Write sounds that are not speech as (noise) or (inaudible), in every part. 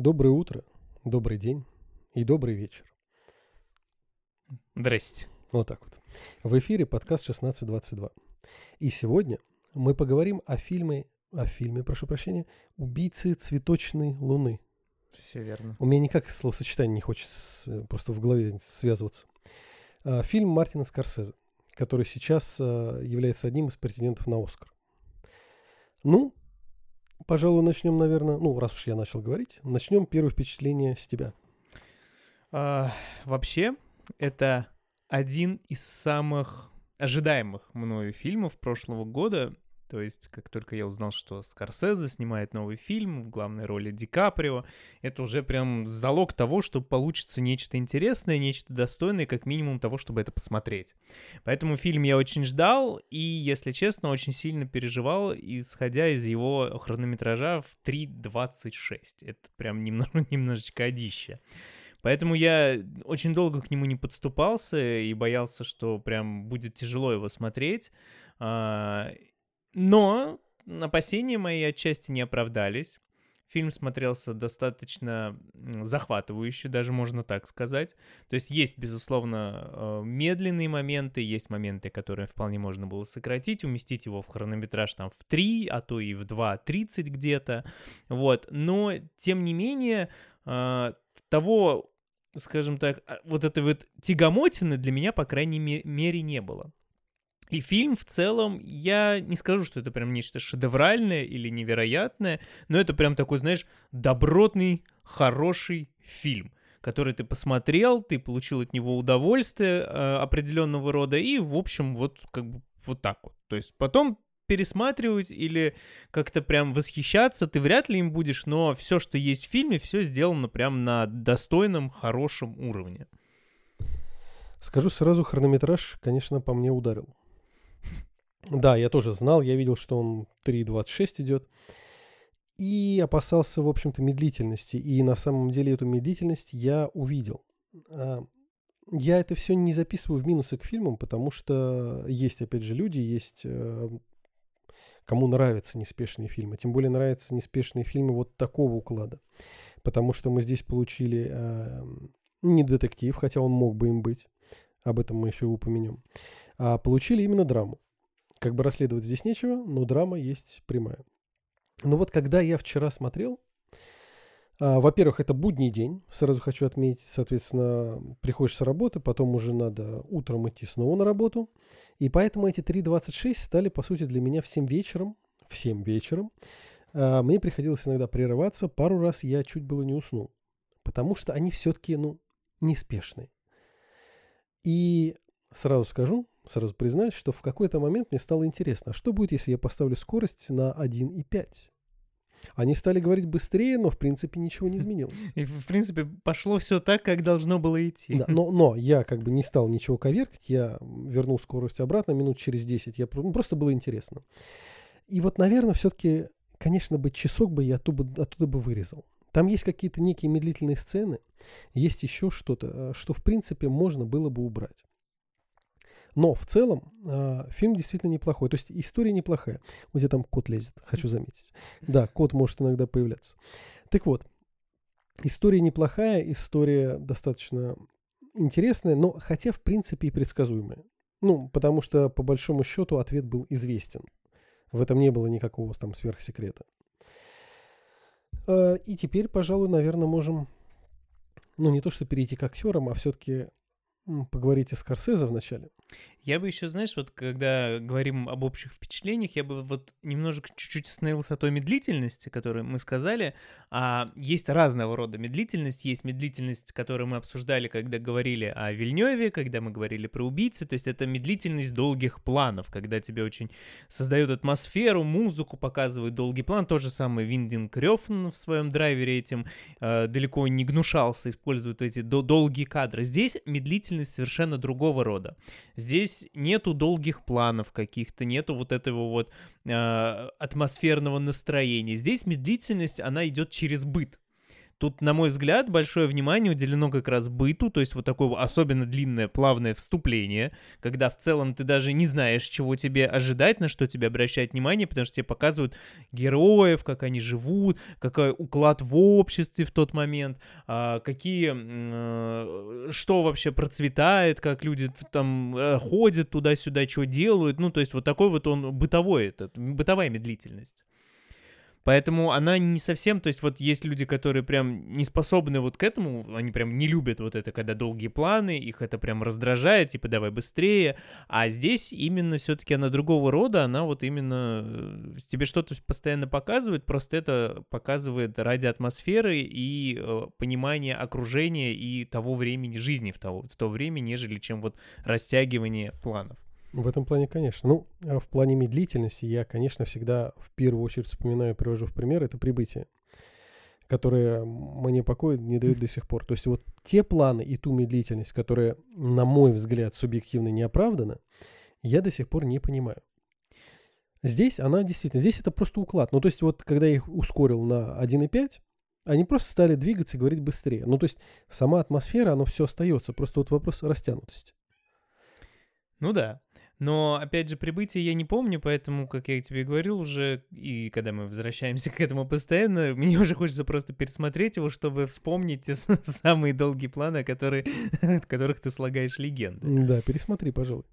Доброе утро, добрый день и добрый вечер. Здрасте. Вот так вот. В эфире подкаст 1622. И сегодня мы поговорим о фильме, о фильме, прошу прощения, «Убийцы цветочной луны». Все верно. У меня никак словосочетание не хочет с- просто в голове связываться. А, Фильм Мартина Скорсезе, который сейчас а, является одним из претендентов на Оскар. Ну, пожалуй, начнем, наверное, ну, раз уж я начал говорить, начнем первое впечатление с тебя. А, вообще, это один из самых ожидаемых мною фильмов прошлого года. То есть, как только я узнал, что Скорсезе снимает новый фильм в главной роли Ди Каприо, это уже прям залог того, что получится нечто интересное, нечто достойное, как минимум того, чтобы это посмотреть. Поэтому фильм я очень ждал, и, если честно, очень сильно переживал, исходя из его хронометража в 3.26. Это прям немного, (laughs) немножечко одище. Поэтому я очень долго к нему не подступался и боялся, что прям будет тяжело его смотреть. Но опасения мои отчасти не оправдались. Фильм смотрелся достаточно захватывающе, даже можно так сказать. То есть есть, безусловно, э, медленные моменты, есть моменты, которые вполне можно было сократить, уместить его в хронометраж там в 3, а то и в 2.30 где-то. Вот. Но, тем не менее, э, того, скажем так, а, вот этой вот тягомотины для меня, по крайней ме- мере, не было. И фильм в целом, я не скажу, что это прям нечто шедевральное или невероятное, но это прям такой, знаешь, добротный, хороший фильм, который ты посмотрел, ты получил от него удовольствие э, определенного рода, и, в общем, вот как бы вот так вот. То есть потом пересматривать или как-то прям восхищаться ты вряд ли им будешь, но все, что есть в фильме, все сделано прям на достойном, хорошем уровне. Скажу сразу, хронометраж, конечно, по мне ударил. Да, я тоже знал, я видел, что он 3.26 идет. И опасался, в общем-то, медлительности. И на самом деле эту медлительность я увидел. А, Я это все не записываю в минусы к фильмам, потому что есть, опять же, люди, есть э, кому нравятся неспешные фильмы. Тем более нравятся неспешные фильмы вот такого уклада. Потому что мы здесь получили э, не детектив, хотя он мог бы им быть. Об этом мы еще упомянем. А получили именно драму. Как бы расследовать здесь нечего, но драма есть прямая. Но вот когда я вчера смотрел, а, во-первых, это будний день, сразу хочу отметить, соответственно, приходишь с работы, потом уже надо утром идти снова на работу, и поэтому эти 3.26 стали, по сути, для меня в 7 вечером, в 7 вечером, А, мне приходилось иногда прерываться, пару раз я чуть было не уснул, потому что они все-таки, ну, неспешные. И сразу скажу, сразу признаюсь, что в какой-то момент мне стало интересно, а что будет, если я поставлю скорость на 1,5? Они стали говорить быстрее, но в принципе ничего не изменилось. (laughs) И, в принципе, пошло все так, как должно было идти. Да, но, но я как бы не стал ничего коверкать, я вернул скорость обратно минут через 10, я, ну, просто было интересно. И вот, наверное, все-таки, конечно бы часок бы я оттуда, оттуда бы вырезал. Там есть какие-то некие медлительные сцены, есть еще что-то, э, что в принципе можно было бы убрать. Но в целом э, фильм действительно неплохой. То есть история неплохая. У тебя там кот лезет, хочу заметить. Да, кот может иногда появляться. Так вот, история неплохая, история достаточно интересная, но хотя в принципе и предсказуемая. Ну, потому что по большому счету ответ был известен. В этом не было никакого там сверхсекрета. Э, И теперь, пожалуй, наверное, можем, ну, не то что перейти к актерам, а все-таки поговорить о Скорсезе вначале. Я бы еще, знаешь, вот когда говорим об общих впечатлениях, я бы вот немножко чуть-чуть остановился о той медлительности, которую мы сказали. А есть разного рода медлительность. Есть медлительность, которую мы обсуждали, когда говорили о Вильневе, когда мы говорили про убийцы. То есть это медлительность долгих планов, когда тебе очень создают атмосферу, музыку, показывают долгий план. То же самое Виндинг Рёфн в своем драйвере этим э, далеко не гнушался, использует эти до- долгие кадры. Здесь медлительность совершенно другого рода. Здесь нету долгих планов каких-то, нету вот этого вот э, атмосферного настроения. Здесь медлительность, она идет через быт. Тут, на мой взгляд, большое внимание уделено как раз быту, то есть вот такое особенно длинное плавное вступление, когда в целом ты даже не знаешь, чего тебе ожидать, на что тебе обращать внимание, потому что тебе показывают героев, как они живут, какой уклад в обществе в тот момент, а, какие, э, что вообще процветает, как люди там э, ходят туда-сюда, что делают, ну, то есть вот такой вот он бытовой, этот, бытовая медлительность. Поэтому она не совсем, то есть вот есть люди, которые прям не способны вот к этому, они прям не любят вот это, когда долгие планы, их это прям раздражает, типа давай быстрее, а здесь именно все-таки она другого рода, она вот именно э, тебе что-то постоянно показывает, просто это показывает ради атмосферы и э, понимания окружения и того времени жизни в то, в то время, нежели чем вот растягивание планов. В этом плане, конечно. Ну, а в плане медлительности я, конечно, всегда в первую очередь вспоминаю, привожу в пример, это прибытие, которое мне покоя не дают до сих пор. То есть вот те планы и ту медлительность, которая, на мой взгляд, субъективно не оправдана, я до сих пор не понимаю. Здесь она действительно, здесь это просто уклад. Ну, то есть вот когда я их ускорил на 1.5, они просто стали двигаться и говорить быстрее. Ну, то есть сама атмосфера, оно все остается. Просто вот вопрос растянутости. Ну да. Но, опять же, прибытие я не помню, поэтому, как я тебе говорил уже, и когда мы возвращаемся к этому постоянно, мне уже хочется просто пересмотреть его, чтобы вспомнить те (laughs) самые долгие планы, которые, от которых ты слагаешь легенды. Да, пересмотри, пожалуй.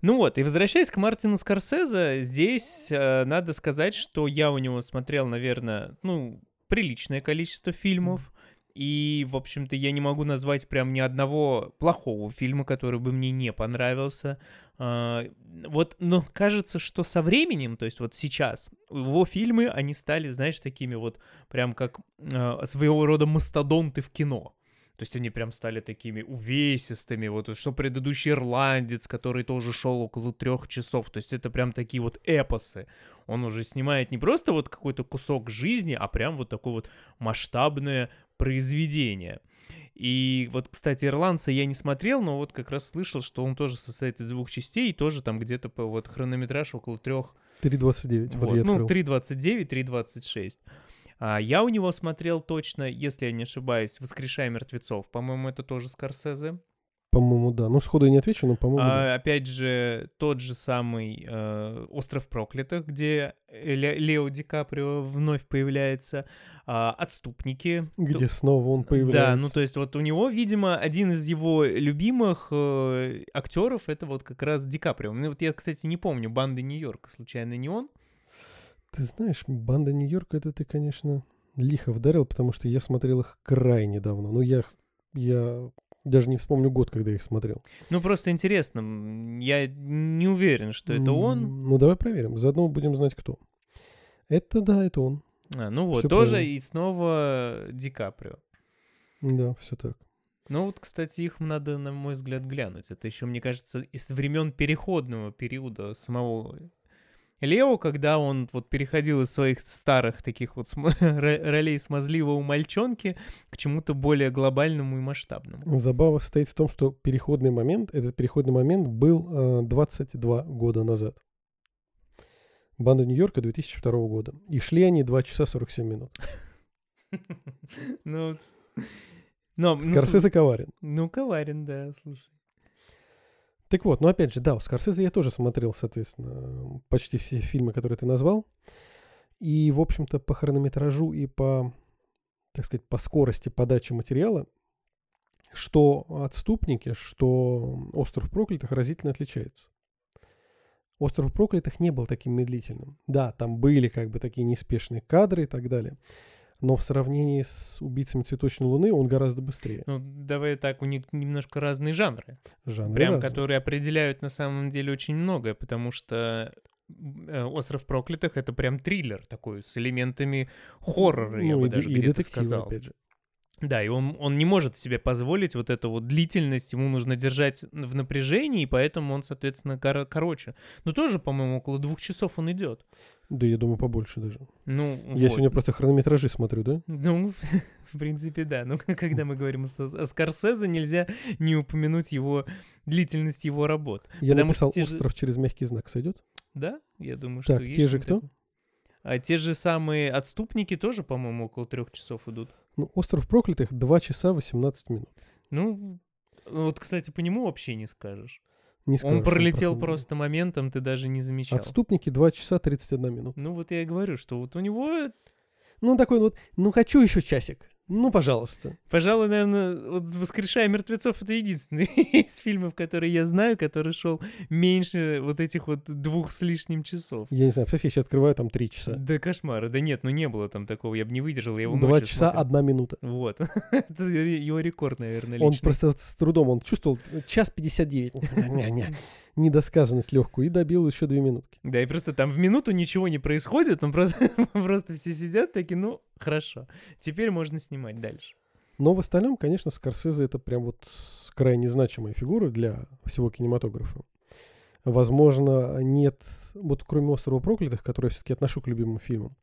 Ну вот, и возвращаясь к Мартину Скорсезе, здесь э, надо сказать, что я у него смотрел, наверное, ну, приличное количество фильмов. И, в общем-то, я не могу назвать прям ни одного плохого фильма, который бы мне не понравился. А, вот, но кажется, что со временем, то есть вот сейчас, его фильмы, они стали, знаешь, такими вот прям как а, своего рода мастодонты в кино. То есть они прям стали такими увесистыми, вот что предыдущий ирландец, который тоже шел около трех часов. То есть это прям такие вот эпосы. Он уже снимает не просто вот какой-то кусок жизни, а прям вот такое вот масштабное произведение. И вот, кстати, «Ирландца» я не смотрел, но вот как раз слышал, что он тоже состоит из двух частей, и тоже там где-то по вот хронометраж около трех... 3.29, вот, вот ну, 3.29, 3.26. А, я у него смотрел точно, если я не ошибаюсь, «Воскрешая мертвецов». По-моему, это тоже Скорсезе. По-моему, да. Ну, сходу я не отвечу, но, по-моему, а, да. Опять же, тот же самый э, «Остров проклятых», где Ле- Лео Ди Каприо вновь появляется. А, «Отступники». Где Т... снова он появляется. Да, ну то есть вот у него, видимо, один из его любимых э, актеров это вот как раз Ди Каприо. Ну, вот я, кстати, не помню, «Банды Нью-Йорка», случайно не он? Ты знаешь, банда Нью-Йорка, это ты, конечно, лихо вдарил, потому что я смотрел их крайне давно. Ну, я, я даже не вспомню год, когда я их смотрел. Ну, просто интересно. Я не уверен, что это он. Ну, давай проверим. Заодно будем знать, кто. Это, да, это он. А, ну вот, все тоже правильно. и снова Ди Каприо. Да, все так. Ну вот, кстати, их надо, на мой взгляд, глянуть. Это еще, мне кажется, из времен переходного периода самого Лео, когда он вот переходил из своих старых таких вот см- (laughs) ролей смазливого мальчонки к чему-то более глобальному и масштабному. Забава состоит в том, что переходный момент, этот переходный момент был э, 22 года назад. Банда Нью-Йорка 2002 года. И шли они 2 часа 47 минут. (laughs) Ну, но, Скорсезе ну, коварен. Ну, коварен, да, слушай. Так вот, ну опять же, да, у Скорсезе я тоже смотрел, соответственно, почти все фильмы, которые ты назвал. И, в общем-то, по хронометражу и по, так сказать, по скорости подачи материала, что «Отступники», что «Остров проклятых» разительно отличается. «Остров проклятых» не был таким медлительным. Да, там были как бы такие неспешные кадры и так далее но в сравнении с убийцами цветочной луны он гораздо быстрее. Ну, давай так, у них немножко разные жанры. Жанры Прям, разные. которые определяют на самом деле очень многое, потому что э, «Остров проклятых» — это прям триллер такой, с элементами хоррора, ну, я бы и, даже где-то сказал. опять же. Да, и он, он не может себе позволить вот эту вот длительность, ему нужно держать в напряжении, и поэтому он, соответственно, кор- короче. Но тоже, по-моему, около двух часов он идет. Да, я думаю, побольше даже. Ну, Я вот. сегодня просто хронометражи смотрю, да? Ну, (laughs) в принципе, да. Но (laughs) когда мы говорим о, Скорсезе, нельзя не упомянуть его длительность его работ. Я написал «Остров же... через мягкий знак» сойдет? Да, я думаю, так, что те же кто? А те же самые «Отступники» тоже, по-моему, около трех часов идут. Ну, «Остров проклятых» 2 часа 18 минут. Ну, вот, кстати, по нему вообще не скажешь. Не скажешь, Он пролетел проходной. просто моментом, ты даже не замечал. Отступники 2 часа 31 минут. Ну вот я и говорю, что вот у него, Ну, такой вот, ну, хочу еще часик. Ну, пожалуйста. пожалуй, наверное, вот «Воскрешая мертвецов» — это единственный (laughs) из фильмов, который я знаю, который шел меньше вот этих вот двух с лишним часов. Я не знаю, представь, я сейчас открываю там 3 часа. Да кошмар. Да нет, ну не было там такого, я бы не выдержал, я его 2 ночью часа смотрел. 1 минута. Вот. (laughs) Это его рекорд, наверное, Он личный. просто вот с трудом, он чувствовал э, час 59. (laughs) Не-не. Недосказанность легкую. И добил еще 2 минутки. Да, и просто там в минуту ничего не происходит, ну просто, (laughs) просто все сидят такие, ну, хорошо, теперь можно снимать дальше. Но в остальном, конечно, Скорсезе это прям вот крайне значимая фигура для всего кинематографа. Возможно, нет, вот кроме «Острова проклятых», который я все-таки отношу к любимым фильмам,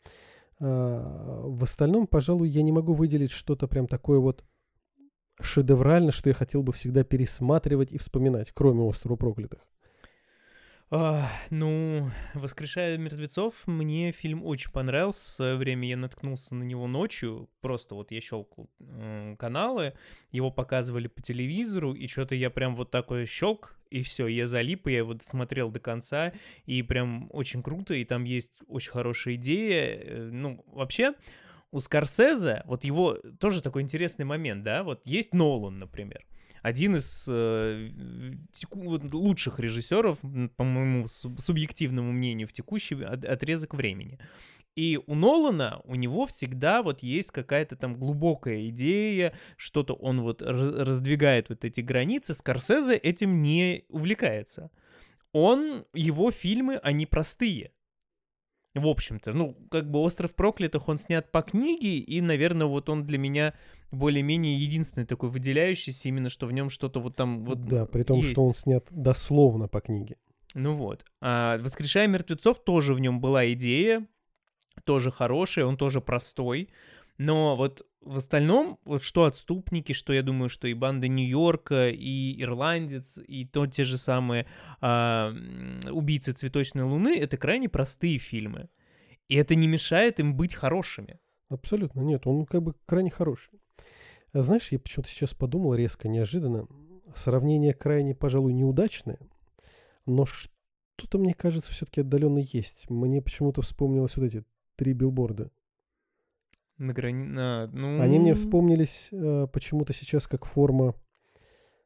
а, в остальном, пожалуй, я не могу выделить что-то прям такое вот шедеврально, что я хотел бы всегда пересматривать и вспоминать, кроме «Острова проклятых». Ну, «Воскрешая мертвецов» мне фильм очень понравился. В свое время я наткнулся на него ночью. Просто вот я щелкал каналы, его показывали по телевизору, и что-то я прям вот такой щелк, и все, я залип, и я его досмотрел до конца, и прям очень круто, и там есть очень хорошая идея. Э, Ну, вообще, у Скорсезе, вот его тоже такой интересный момент, да, вот есть Нолан, например, один из э, лучших режиссеров, по моему суб- субъективному мнению, в текущий от- отрезок времени. И у Нолана, у него всегда вот есть какая-то там глубокая идея, что-то он вот раз- раздвигает вот эти границы. Скорсезе этим не увлекается. Он, его фильмы, они простые. В общем-то, ну, как бы «Остров проклятых» он снят по книге, и, наверное, вот он для меня более-менее единственный такой выделяющийся, именно что в нем что-то вот там вот да, при том, есть. что он снят дословно по книге. Ну вот. А «Воскрешая мертвецов» тоже в нем была идея, тоже хорошая, он тоже простой. Но вот в остальном, вот что «Отступники», что я думаю, что и «Банда Нью-Йорка», и «Ирландец», и то те же самые м, «Убийцы цветочной луны» — это крайне простые фильмы. И это не мешает им быть хорошими. Абсолютно нет, он как бы крайне хороший. А знаешь, я почему-то сейчас подумал резко, неожиданно. Сравнение крайне, пожалуй, неудачное, но что-то, мне кажется, все-таки отдаленно есть. Мне почему-то вспомнилось вот эти три билборда. На грани... на- ну... Они мне вспомнились э, почему-то сейчас как форма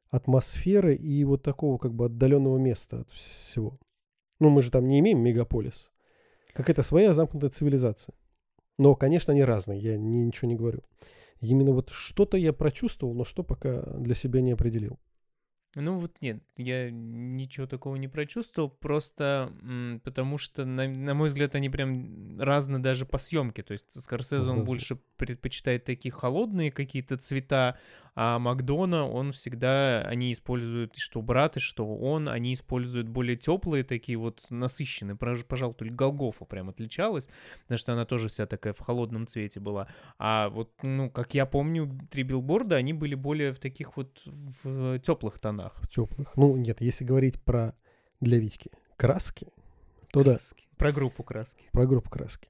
атмосферы и вот такого как бы отдаленного места от всего. Ну, мы же там не имеем мегаполис. Какая-то своя замкнутая цивилизация. Но, конечно, они разные, я ни- ничего не говорю. Именно вот что-то я прочувствовал, но что пока для себя не определил. Ну вот нет, я ничего такого не прочувствовал, просто м, потому что, на, на мой взгляд, они прям разные даже по съемке. То есть Скорсезе, он больше предпочитает такие холодные какие-то цвета, а Макдона, он всегда, они используют, что брат, и что он, они используют более теплые такие вот насыщенные. Пожалуй, только Голгофа прям отличалась, потому что она тоже вся такая в холодном цвете была. А вот, ну, как я помню, три билборда, они были более в таких вот в теплых тонах. В теплых. Ну, нет, если говорить про для Витьки краски, то да, Краски. Про группу краски. про группу краски.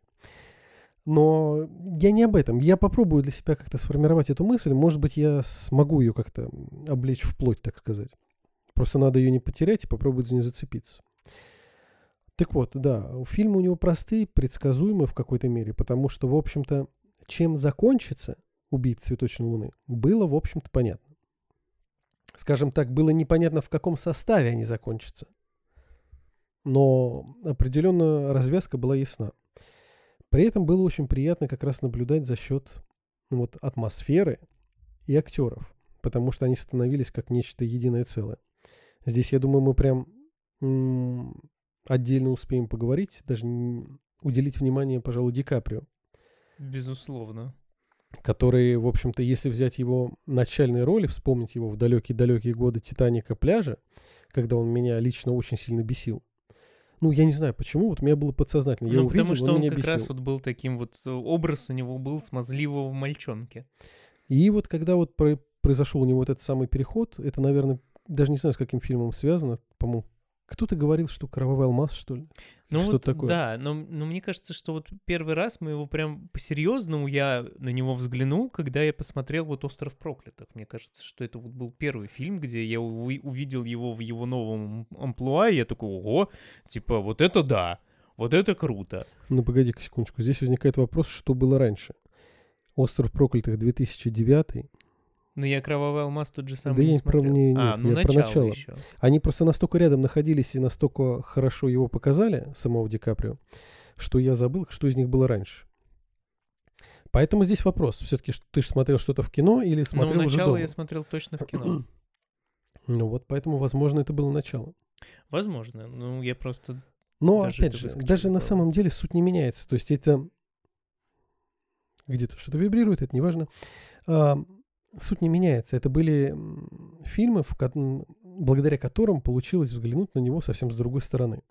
Но я не об этом. Я попробую для себя как-то сформировать эту мысль. Может быть, я смогу ее как-то облечь в плоть, так сказать. Просто надо ее не потерять и попробовать за нее зацепиться. Так вот, да, фильмы у него простые, предсказуемые в какой-то мере, потому что, в общем-то, чем закончится «Убийца цветочной луны», было, в общем-то, понятно. Скажем так, было непонятно, в каком составе они закончатся. Но определенно развязка была ясна. При этом было очень приятно как раз наблюдать за счет ну, вот, атмосферы и актеров, потому что они становились как нечто единое целое. Здесь, я думаю, мы прям м, отдельно успеем поговорить, даже уделить внимание, пожалуй, Ди Каприо, Безусловно. который, в общем-то, если взять его начальные роли, вспомнить его в далекие-далекие годы «Титаника. Пляжа», когда он меня лично очень сильно бесил. Ну, я не знаю почему, вот у меня было подсознательно. Я ну, увидел, потому что он он как раз бесил. вот был таким вот, э, образ у него был смазливого мальчонки. И вот когда вот про- произошел у него вот этот самый переход, это, наверное, даже не знаю, с каким фильмом связано, по-моему, Кто-то говорил, что кровавый алмаз, что ли? Ну что вот, такое? да, но, но мне кажется, что вот первый раз мы его прям по-серьезному, я на него взглянул, когда я посмотрел вот «Остров проклятых». Мне кажется, что это вот был первый фильм, где я уви- увидел его в его новом амплуа, и я такой, ого, типа, вот это да, вот это круто. Ну, погоди-ка секундочку. Здесь возникает вопрос, что было раньше. «Остров проклятых» 2009. Но я «Кровавый алмаз» тот же самый Да я не про- смотрел. не- а, нет, ну я про начало, начало. еще. Они просто настолько рядом находились и настолько хорошо его показали, самого Ди Каприо, что я забыл, что из них было раньше. Поэтому здесь вопрос. Все-таки ты же смотрел что-то в кино или Ну, смотрел уже начало дома? я смотрел точно в кино. (clears throat) Ну вот, поэтому, возможно, это было начало. Возможно, ну я просто... Но, Даже опять же, даже на самом деле суть не меняется. То есть это где-то что-то вибрирует, это не важно. А, суть не меняется. Это были фильмы, в ко- благодаря которым получилось взглянуть на него совсем с другой стороны.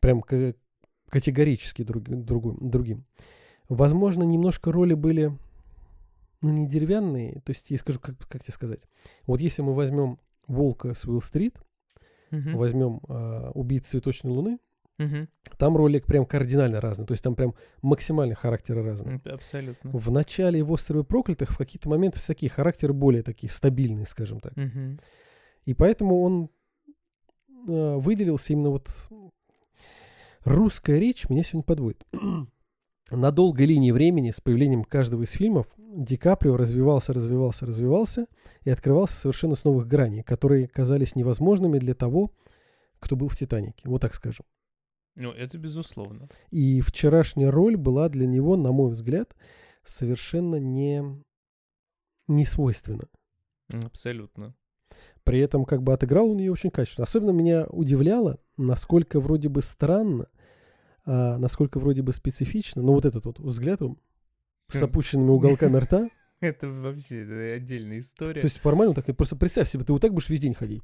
Прям к- категорически друг, другу- другим. Возможно, немножко роли были, ну, не деревянные. То есть, я скажу, как, как тебе сказать. Вот если мы возьмем «Волка» с Уилл-стрит, Мгм, возьмем а, «Убийц цветочной луны», мгм. там роли прям кардинально разные. То есть там прям максимально характеры разные. Абсолютно. В начале и в «Острове проклятых» в какие-то моменты такие характеры более такие стабильные, скажем так. Мгм. И поэтому он э, выделился именно вот... Русская речь меня сегодня подводит. (clears throat) На долгой линии времени с появлением каждого из фильмов Ди Каприо развивался, развивался, развивался и открывался совершенно с новых граней, которые казались невозможными для того, кто был в «Титанике». Вот так скажем. Ну, это безусловно. И вчерашняя роль была для него, на мой взгляд, совершенно не, не свойственна. Абсолютно. При этом как бы отыграл он ее очень качественно. Особенно меня удивляло, насколько вроде бы странно, а, насколько вроде бы специфично, но вот этот вот взгляд с Хм. опущенными уголками рта, (laughs) Это вообще отдельная история. то есть формально так, просто представь себе, ты вот так будешь весь день ходить.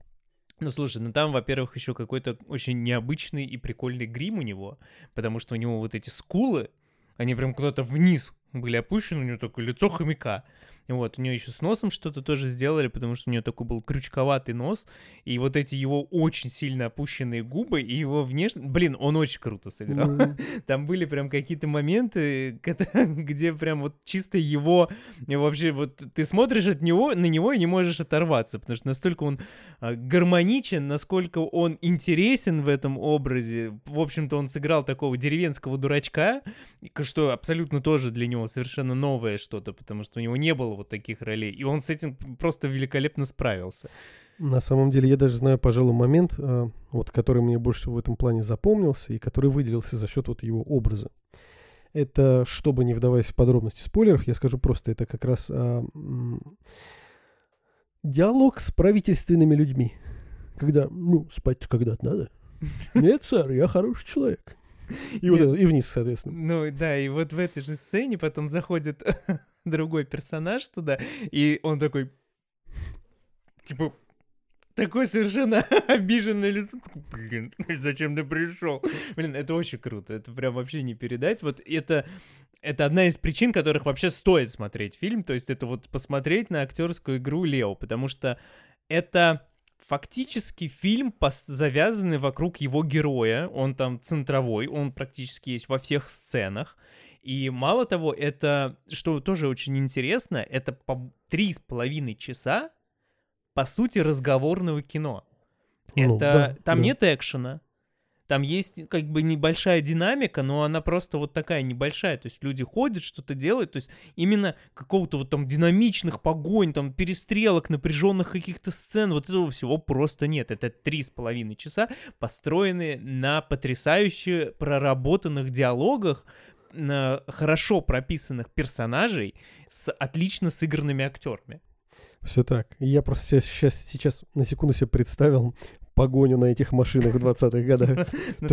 Ну, слушай, ну там, во-первых, еще какой-то очень необычный и прикольный грим у него, потому что у него вот эти скулы, они прям куда-то вниз были опущены, у него такое лицо хомяка. Вот, у него еще с носом что-то тоже сделали, потому что у него такой был крючковатый нос, и вот эти его очень сильно опущенные губы, и его внешне... Блин, он очень круто сыграл. М, (laughs) Там были прям какие-то моменты, (laughs) где прям вот чисто его вообще вот ты смотришь от него на него и не можешь оторваться, потому что настолько он а, гармоничен, насколько он интересен в этом образе. В общем-то, он сыграл такого деревенского дурачка, что абсолютно тоже для него совершенно новое что-то, потому что у него не было вот таких ролей, и он с этим просто великолепно справился. На самом деле я даже знаю, пожалуй, момент, а, вот который мне больше всего в этом плане запомнился и который выделился за счет вот его образа. Это, чтобы не вдаваясь в подробности спойлеров, я скажу просто, это как раз а, диалог с правительственными людьми. Когда, ну, спать когда-то надо. Нет, сэр, я хороший человек. И, вот и вниз, соответственно. Ну да, и вот в этой же сцене потом заходит (laughs) (laughs) другой персонаж туда, и он такой, типа, (laughs) такой совершенно обиженный лицо. Блин, (laughs) зачем ты пришел? Блин, это очень круто, это прям вообще не передать. Вот это, это одна из причин, которых вообще стоит смотреть фильм, то есть это вот посмотреть на актерскую игру Лео, потому что это фактически фильм, пос- завязанный вокруг его героя. Он там центровой, он практически есть во всех сценах. И мало того, это, что тоже очень интересно, это по три с половиной часа, по сути, разговорного кино. Ну, Это, да, там да. нет экшена, там есть как бы небольшая динамика, но она просто вот такая небольшая. То есть люди ходят, что-то делают. То есть именно какого-то вот там динамичных погонь, там перестрелок, напряженных каких-то сцен, вот этого всего просто нет. Это три с половиной часа, построенные на потрясающе проработанных диалогах, хорошо прописанных персонажей с отлично сыгранными актерами. Все так. Я просто сейчас, сейчас на секунду себе представил погоню на этих машинах в 20-х годах. (laughs) Ну,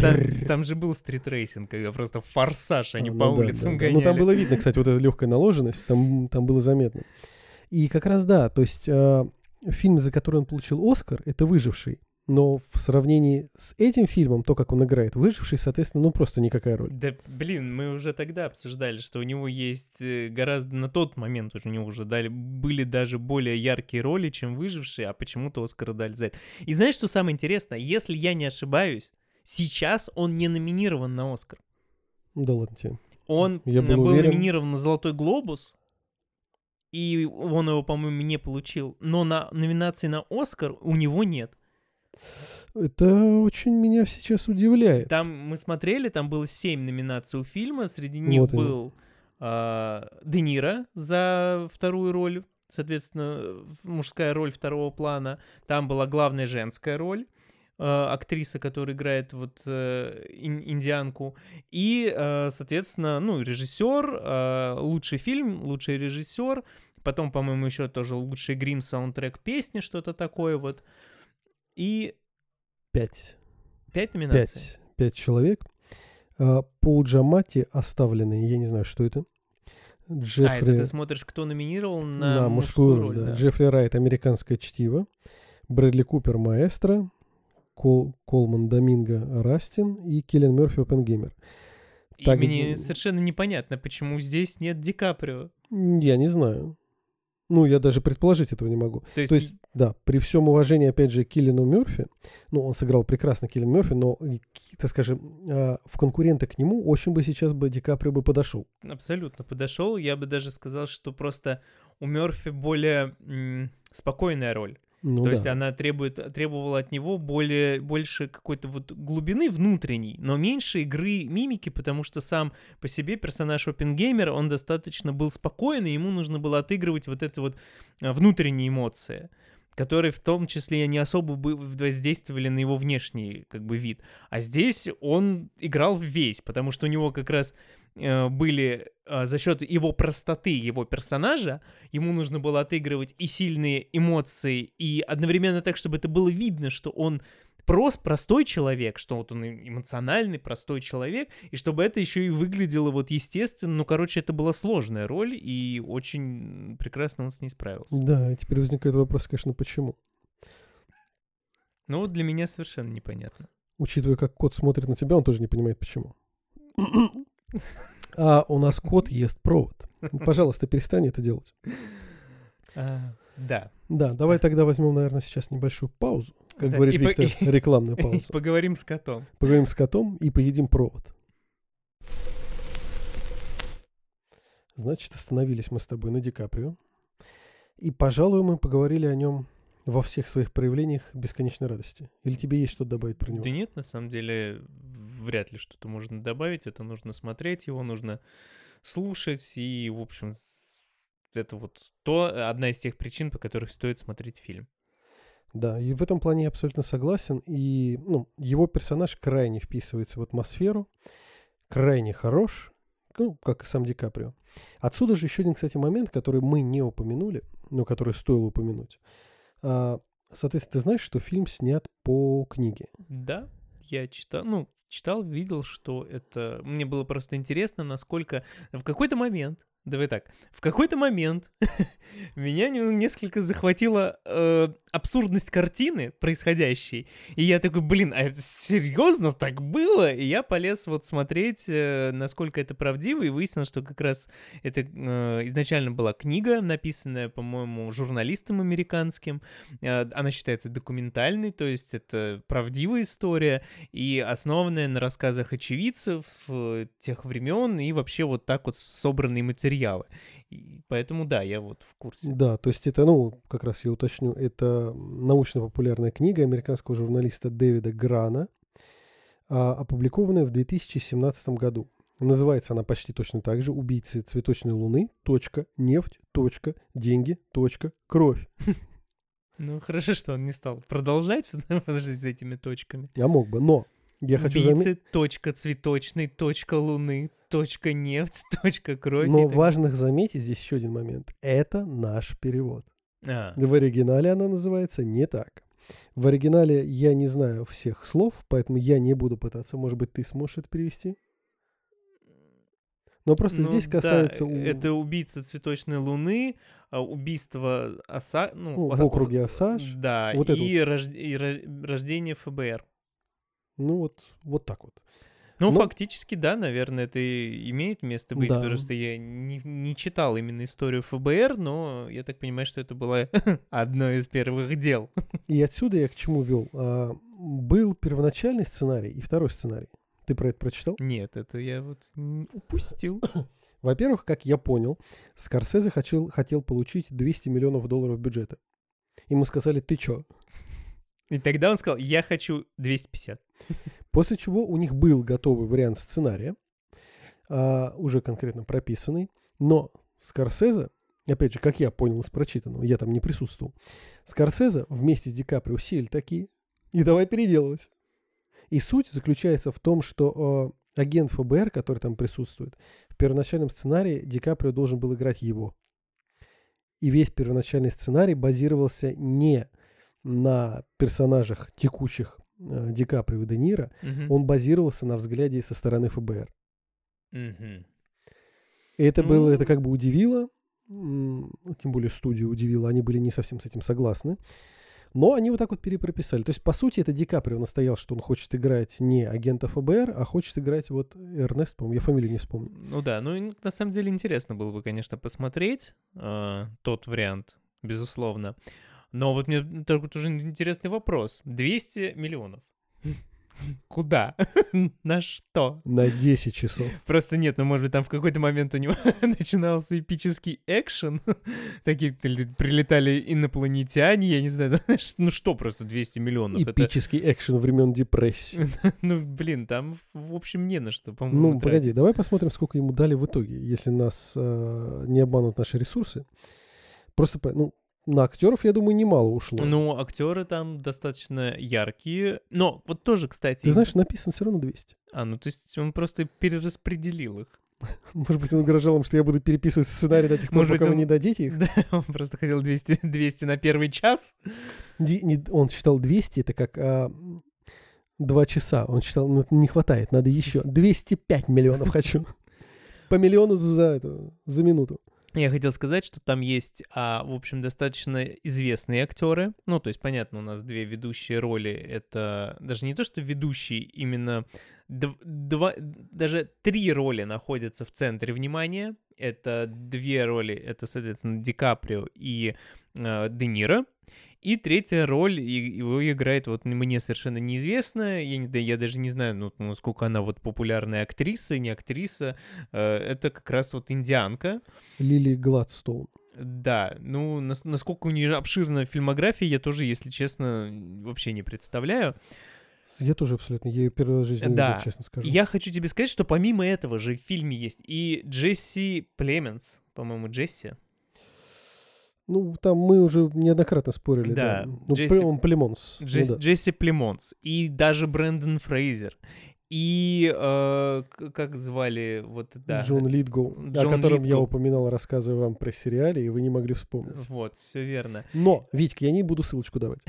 там, же был стритрейсинг, когда просто форсаж, они А, по ну да, улицам да. гоняли. Ну, там было видно, кстати, вот эта легкая наложенность, там, там было заметно. И как раз да, то есть э, фильм, за который он получил Оскар, это «Выживший». Но в сравнении с этим фильмом, то, как он играет, выживший, соответственно, ну просто никакая роль. Да, блин, мы уже тогда обсуждали, что у него есть э, гораздо на тот момент уже у него уже дали, были даже более яркие роли, чем выжившие, а почему-то Оскара дали за это. И знаешь, что самое интересное? Если я не ошибаюсь, сейчас он не номинирован на Оскар. Да ладно тебе. Он Я был был, уверен. номинирован на Золотой глобус, и он его, по-моему, не получил. Но на номинации на Оскар у него нет. Это очень меня сейчас удивляет. Там мы смотрели, там было семь номинаций у фильма, среди них Вот был а, Де Ниро за вторую роль, соответственно, мужская роль второго плана. Там была главная женская роль, а, актриса, которая играет вот э, ин- индианку. И, э, соответственно, ну, режиссер, э, лучший фильм, лучший режиссер. Потом, по-моему, еще тоже лучший грим, саундтрек песни, что-то такое вот. И Пять. пять номинаций. Пять. Пять человек. А, Пол Джамати оставленный. Я не знаю, что это. А, это Джеффри... ты смотришь, кто номинирован на, на мужскую роль, да. Джеффри Райт «Американское чтиво», Брэдли Купер «Маэстро», Кол, Колман Доминго «Растин» и Киллиан Мерфи «Опенгеймер». И Так, мне э, совершенно непонятно, почему здесь нет Ди Каприо. Я не знаю. Ну, я даже предположить этого не могу. То есть, То есть, да, при всем уважении, опять же, к Киллину Мерфи, ну, он сыграл прекрасно Киллин Мерфи, но, так скажем, а, в конкуренты к нему очень бы сейчас бы Ди Каприо бы подошел. абсолютно подошел. Я бы даже сказал, что просто у Мерфи более м, спокойная роль. Ну, То да. есть она требует, требовала от него более, больше какой-то вот глубины внутренней, но меньше игры мимики, потому что сам по себе персонаж Опенгеймера, он достаточно был спокойный, ему нужно было отыгрывать вот это вот а, внутренние эмоции, которые в том числе не особо бы воздействовали на его внешний как бы вид. А здесь он играл весь, потому что у него как раз э, были э, за счет его простоты его персонажа, ему нужно было отыгрывать и сильные эмоции, и одновременно так, чтобы это было видно, что он прост, простой человек, что вот он эмоциональный, простой человек, и чтобы это еще и выглядело вот естественно. Ну, короче, это была сложная роль, и очень прекрасно он с ней справился. Да, теперь возникает вопрос, конечно, почему. Но вот для меня совершенно непонятно. Учитывая, как кот смотрит на тебя, он тоже не понимает, почему. А у нас кот ест провод. Пожалуйста, перестань это делать. А, да. Да, давай тогда возьмем, наверное, сейчас небольшую паузу. Как Да, говорит и по- Виктор, рекламную (laughs) И паузу. Поговорим с котом. Поговорим с котом и поедим провод. Значит, остановились мы с тобой на Ди Каприо. И, пожалуй, мы поговорили о нем во всех своих проявлениях бесконечной радости. Или тебе есть что добавить про него? Да нет, на самом деле, вряд ли что-то можно добавить. Это нужно смотреть его, нужно слушать. И, в общем, это вот то, одна из тех причин, по которых стоит смотреть фильм. Да, и в этом плане я абсолютно согласен. И ну, его персонаж крайне вписывается в атмосферу, крайне хорош, ну, как и сам Ди Каприо. Отсюда же еще один, кстати, момент, который мы не упомянули, но который стоило упомянуть. А, соответственно, ты знаешь, что фильм снят по книге. Да, я читал, ну, читал, видел, что это... Мне было просто интересно, насколько... В какой-то момент, давай так, в какой-то момент (laughs) меня не- несколько захватила э, абсурдность картины происходящей. И я такой, блин, а это серьезно так было? И я полез вот смотреть, э, насколько это правдиво, и выяснилось, что как раз это э, изначально была книга, написанная, по-моему, журналистом американским. Э, Она считается документальной, то есть это правдивая история, и основанная на рассказах очевидцев э, тех времен, и вообще вот так вот собранные материалы. И поэтому да, я вот в курсе. Да, то есть это, ну, как раз я уточню, это научно-популярная книга американского журналиста Дэвида Грана, а, опубликованная в 2017 году. Называется она почти точно так же «Убийцы цветочной луны. Точка, нефть. Точка, деньги. Точка, кровь». (laughs) Ну, хорошо, что он не стал продолжать, (laughs) подождите, с этими точками. Я мог бы, но я хочу заметить, точка цветочный, точка луны, точка нефть, (laughs) точка кровь. но важно заметить здесь еще один момент. Это наш перевод. А, В оригинале она называется не так. В оригинале я не знаю всех слов, поэтому я не буду пытаться. Может быть, ты сможешь это перевести? Но просто Ну здесь да, касается... у- Это убийца цветочной луны, а, убийство оса... Ну, ну, в округе Осаж. Да, Вот это и, рож- и ро- рождение ФБР. Ну, вот, вот так вот. Ну, Ну- фактически, да, наверное, это имеет место быть, Да. потому что я не, не читал именно историю ФБР, но я так понимаю, что это было (laughs) одно из первых дел. И отсюда я к чему вел. А, был первоначальный сценарий и второй сценарий. Ты про это прочитал? Нет, это я вот упустил. (coughs) Во-первых, как я понял, Скорсезе хотел, хотел получить 200 миллионов долларов бюджета. Ему сказали, ты чё? И тогда он сказал, я хочу 250. После чего у них был готовый вариант сценария, а, уже конкретно прописанный, но Скорсезе, опять же, как я понял из прочитанного, я там не присутствовал, Скорсезе вместе с Ди Каприо сели такие, и давай переделывать. И суть заключается в том, что э, агент ФБР, который там присутствует, в первоначальном сценарии Ди Каприо должен был играть его. И весь первоначальный сценарий базировался не на персонажах текущих э, Ди Каприо и Де Ниро, Мгм. он базировался на взгляде со стороны ФБР. Мгм. И это было, Ну. это как бы удивило, тем более студию удивило, они были не совсем с этим согласны. Но они вот так вот перепрописали. То есть, по сути, это Ди Каприо настоял, что он хочет играть не агента ФБР, а хочет играть вот Эрнест, по-моему, я фамилию не вспомню. Ну да, ну на самом деле интересно было бы, конечно, посмотреть э, тот вариант, безусловно. Но вот мне только тоже интересный вопрос. 200 миллионов. Куда? (laughs) На что? На 10 часов. Просто нет, ну может быть там в какой-то момент у него (laughs) начинался эпический экшен. (laughs) Такие при- прилетали инопланетяне, я не знаю, ну что просто 200 миллионов. Это, Эпический экшен времен депрессии. ну блин, там в общем не на что, по-моему, Ну, погоди, тратить. давай посмотрим, сколько ему дали в итоге, если нас э, не обманут наши ресурсы. Просто, ну, на актеров, я думаю, немало ушло. Ну, актеры там достаточно яркие. Но вот тоже, кстати... Ты знаешь, написано все равно 200. А, ну то есть он просто перераспределил их. (laughs) Может быть, он угрожал им, что я буду переписывать сценарий до тех пор, Может пока вы он- не дадите их. (laughs) Да, он просто хотел 200, 200 на первый час. Не- он считал 200, это как а, два часа. Он считал, ну, это не хватает, надо еще. 205 миллионов (laughs) хочу. По миллиону за, эту, за минуту. Я хотел сказать, что там есть, а, в общем, достаточно известные актеры. Ну, то есть, понятно, у нас две ведущие роли. Это даже не то, что ведущие, именно дв- два, даже три роли находятся в центре внимания. Это две роли, это, соответственно, Ди Каприо и э, Де Ниро. И третья роль, его играет вот мне совершенно неизвестная, я, не, я даже не знаю, ну, насколько она вот популярная актриса, не актриса, Э, это как раз вот индианка, Лили Гладстоун. да, ну, нас- насколько у нее обширная фильмография, я тоже, если честно, вообще не представляю. Я тоже абсолютно, я ее первый раз в жизни Да. видел, честно скажу. Я хочу тебе сказать, что помимо этого же в фильме есть и Джесси Племонс, по-моему, Джесси. Ну, там мы уже неоднократно спорили. Да, Да, Ну, Джесси- он Племонс. Ну Джесс- да. Джесси Племонс, и даже Брэндон Фрейзер, и э, как звали вот да. Джон Литгоу, Джон о котором я Литгоу. упоминал, рассказывая вам про сериале, и вы не могли вспомнить. Вот, все верно. Но, Витька, я не буду ссылочку давать.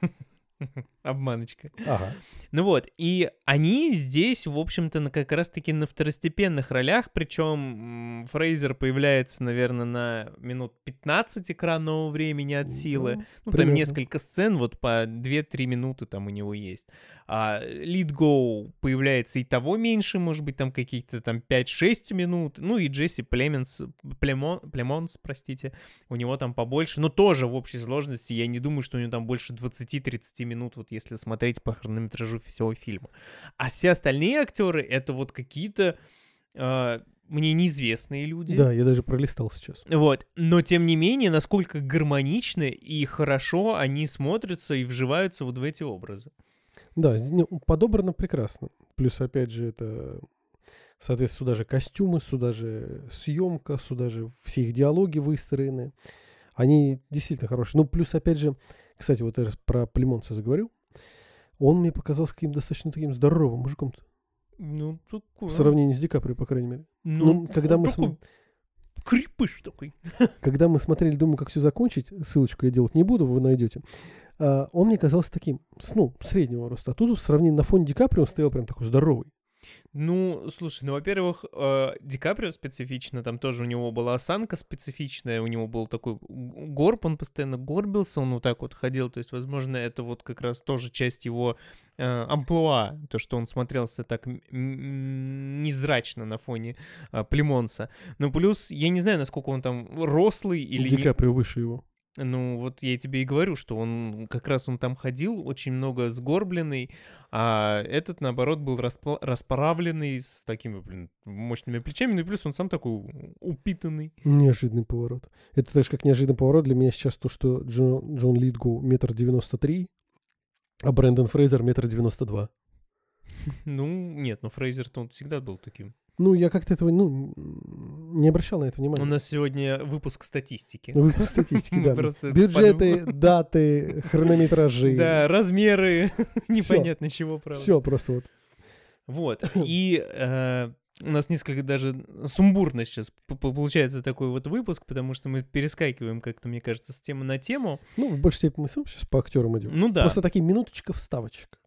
(laughs) Обманочка. Ага. Ну вот, и они здесь, в общем-то, как раз-таки на второстепенных ролях, причем Фрейзер появляется, наверное, на минут 15 экранного времени от силы. Ну, Ну, там несколько сцен, вот по 2-3 минуты там у него есть. А Литгоу появляется и того меньше, может быть, там какие-то там 5-6 минут. Ну и Джесси Племенс, Племон, Племонс, простите, у него там побольше. Но тоже в общей сложности я не думаю, что у него там больше 20-30 минут, вот если смотреть по хронометражу всего фильма. А все остальные актеры это вот какие-то э, мне неизвестные люди. Да, я даже пролистал сейчас. Вот. Но тем не менее, насколько гармонично и хорошо они смотрятся и вживаются вот в эти образы. Да, ну, подобрано прекрасно. Плюс, опять же, это, соответственно, сюда же костюмы, сюда же съемка, сюда же все их диалоги выстроены. Они действительно хорошие. Ну, плюс, опять же, кстати, вот я про Племонца заговорил. Он мне показался каким-то достаточно таким здоровым мужиком Ну, такой. в сравнении с Ди Каприо, по крайней мере. ну, ну, когда он мы такой см- крепыш такой. (laughs) Когда мы смотрели, думаю, как все закончить, ссылочку я делать не буду, вы найдете. А, он мне казался таким, ну, среднего роста. А тут в сравнении на фоне Ди Каприо он стоял прям такой здоровый. Ну, слушай, ну, во-первых, э, Ди Каприо специфично, там тоже у него была осанка специфичная, у него был такой горб, он постоянно горбился, он вот так вот ходил, то есть, возможно, это вот как раз тоже часть его э, амплуа, то, что он смотрелся так незрачно на фоне э, Племонса. Ну, плюс, я не знаю, насколько он там рослый или... Ди не- Каприо выше его. Ну, вот я тебе и говорю, что он как раз он там ходил, очень много сгорбленный, а этот, наоборот, был распла- расправленный с такими, блин, мощными плечами, ну и плюс он сам такой упитанный. Неожиданный поворот. Это так же, как неожиданный поворот для меня сейчас то, что Джо- Джон Литгоу метр девяносто три, а Брэндон Фрейзер метр девяносто два. (laughs) Ну, нет, ну Фрейзер-то он всегда был таким. Ну, я как-то этого, ну, не обращал на это внимания. У нас сегодня выпуск статистики. Выпуск статистики, да. Бюджеты, даты, хронометражи. Да, размеры, непонятно чего, правда. Все просто вот. Вот. (coughs) И э, у нас несколько даже сумбурно сейчас получается такой вот выпуск, потому что мы перескакиваем как-то, мне кажется, с темы на тему. Ну, в большей степени мы сейчас по актерам идем. Ну да. Просто такие минуточка вставочек.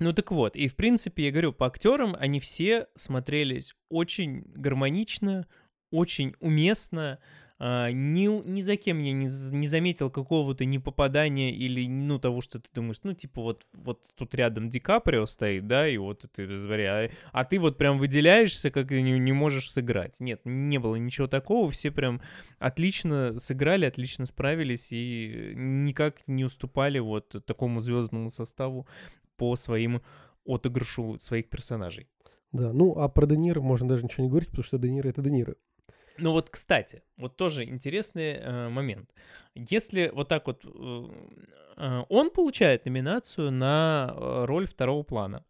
Ну так вот, и в принципе, я говорю, по актерам они все смотрелись очень гармонично, очень уместно. а, ни, ни за кем я не, не заметил какого-то непопадания или, ну, того, что ты думаешь, ну, типа, вот, вот тут рядом Ди Каприо стоит, да, и вот ты, говоря, а, а ты вот прям выделяешься, как не, не можешь сыграть. Нет, не было ничего такого, все прям отлично сыграли, отлично справились и никак не уступали вот такому звездному составу по своим отыгрышу своих персонажей. Да, ну, а про Де Ниро можно даже ничего не говорить, потому что Де Ниро — это Де Ниро. Ну вот, кстати, вот тоже интересный э, момент. Если вот так вот э, э, он получает номинацию на э, роль второго плана.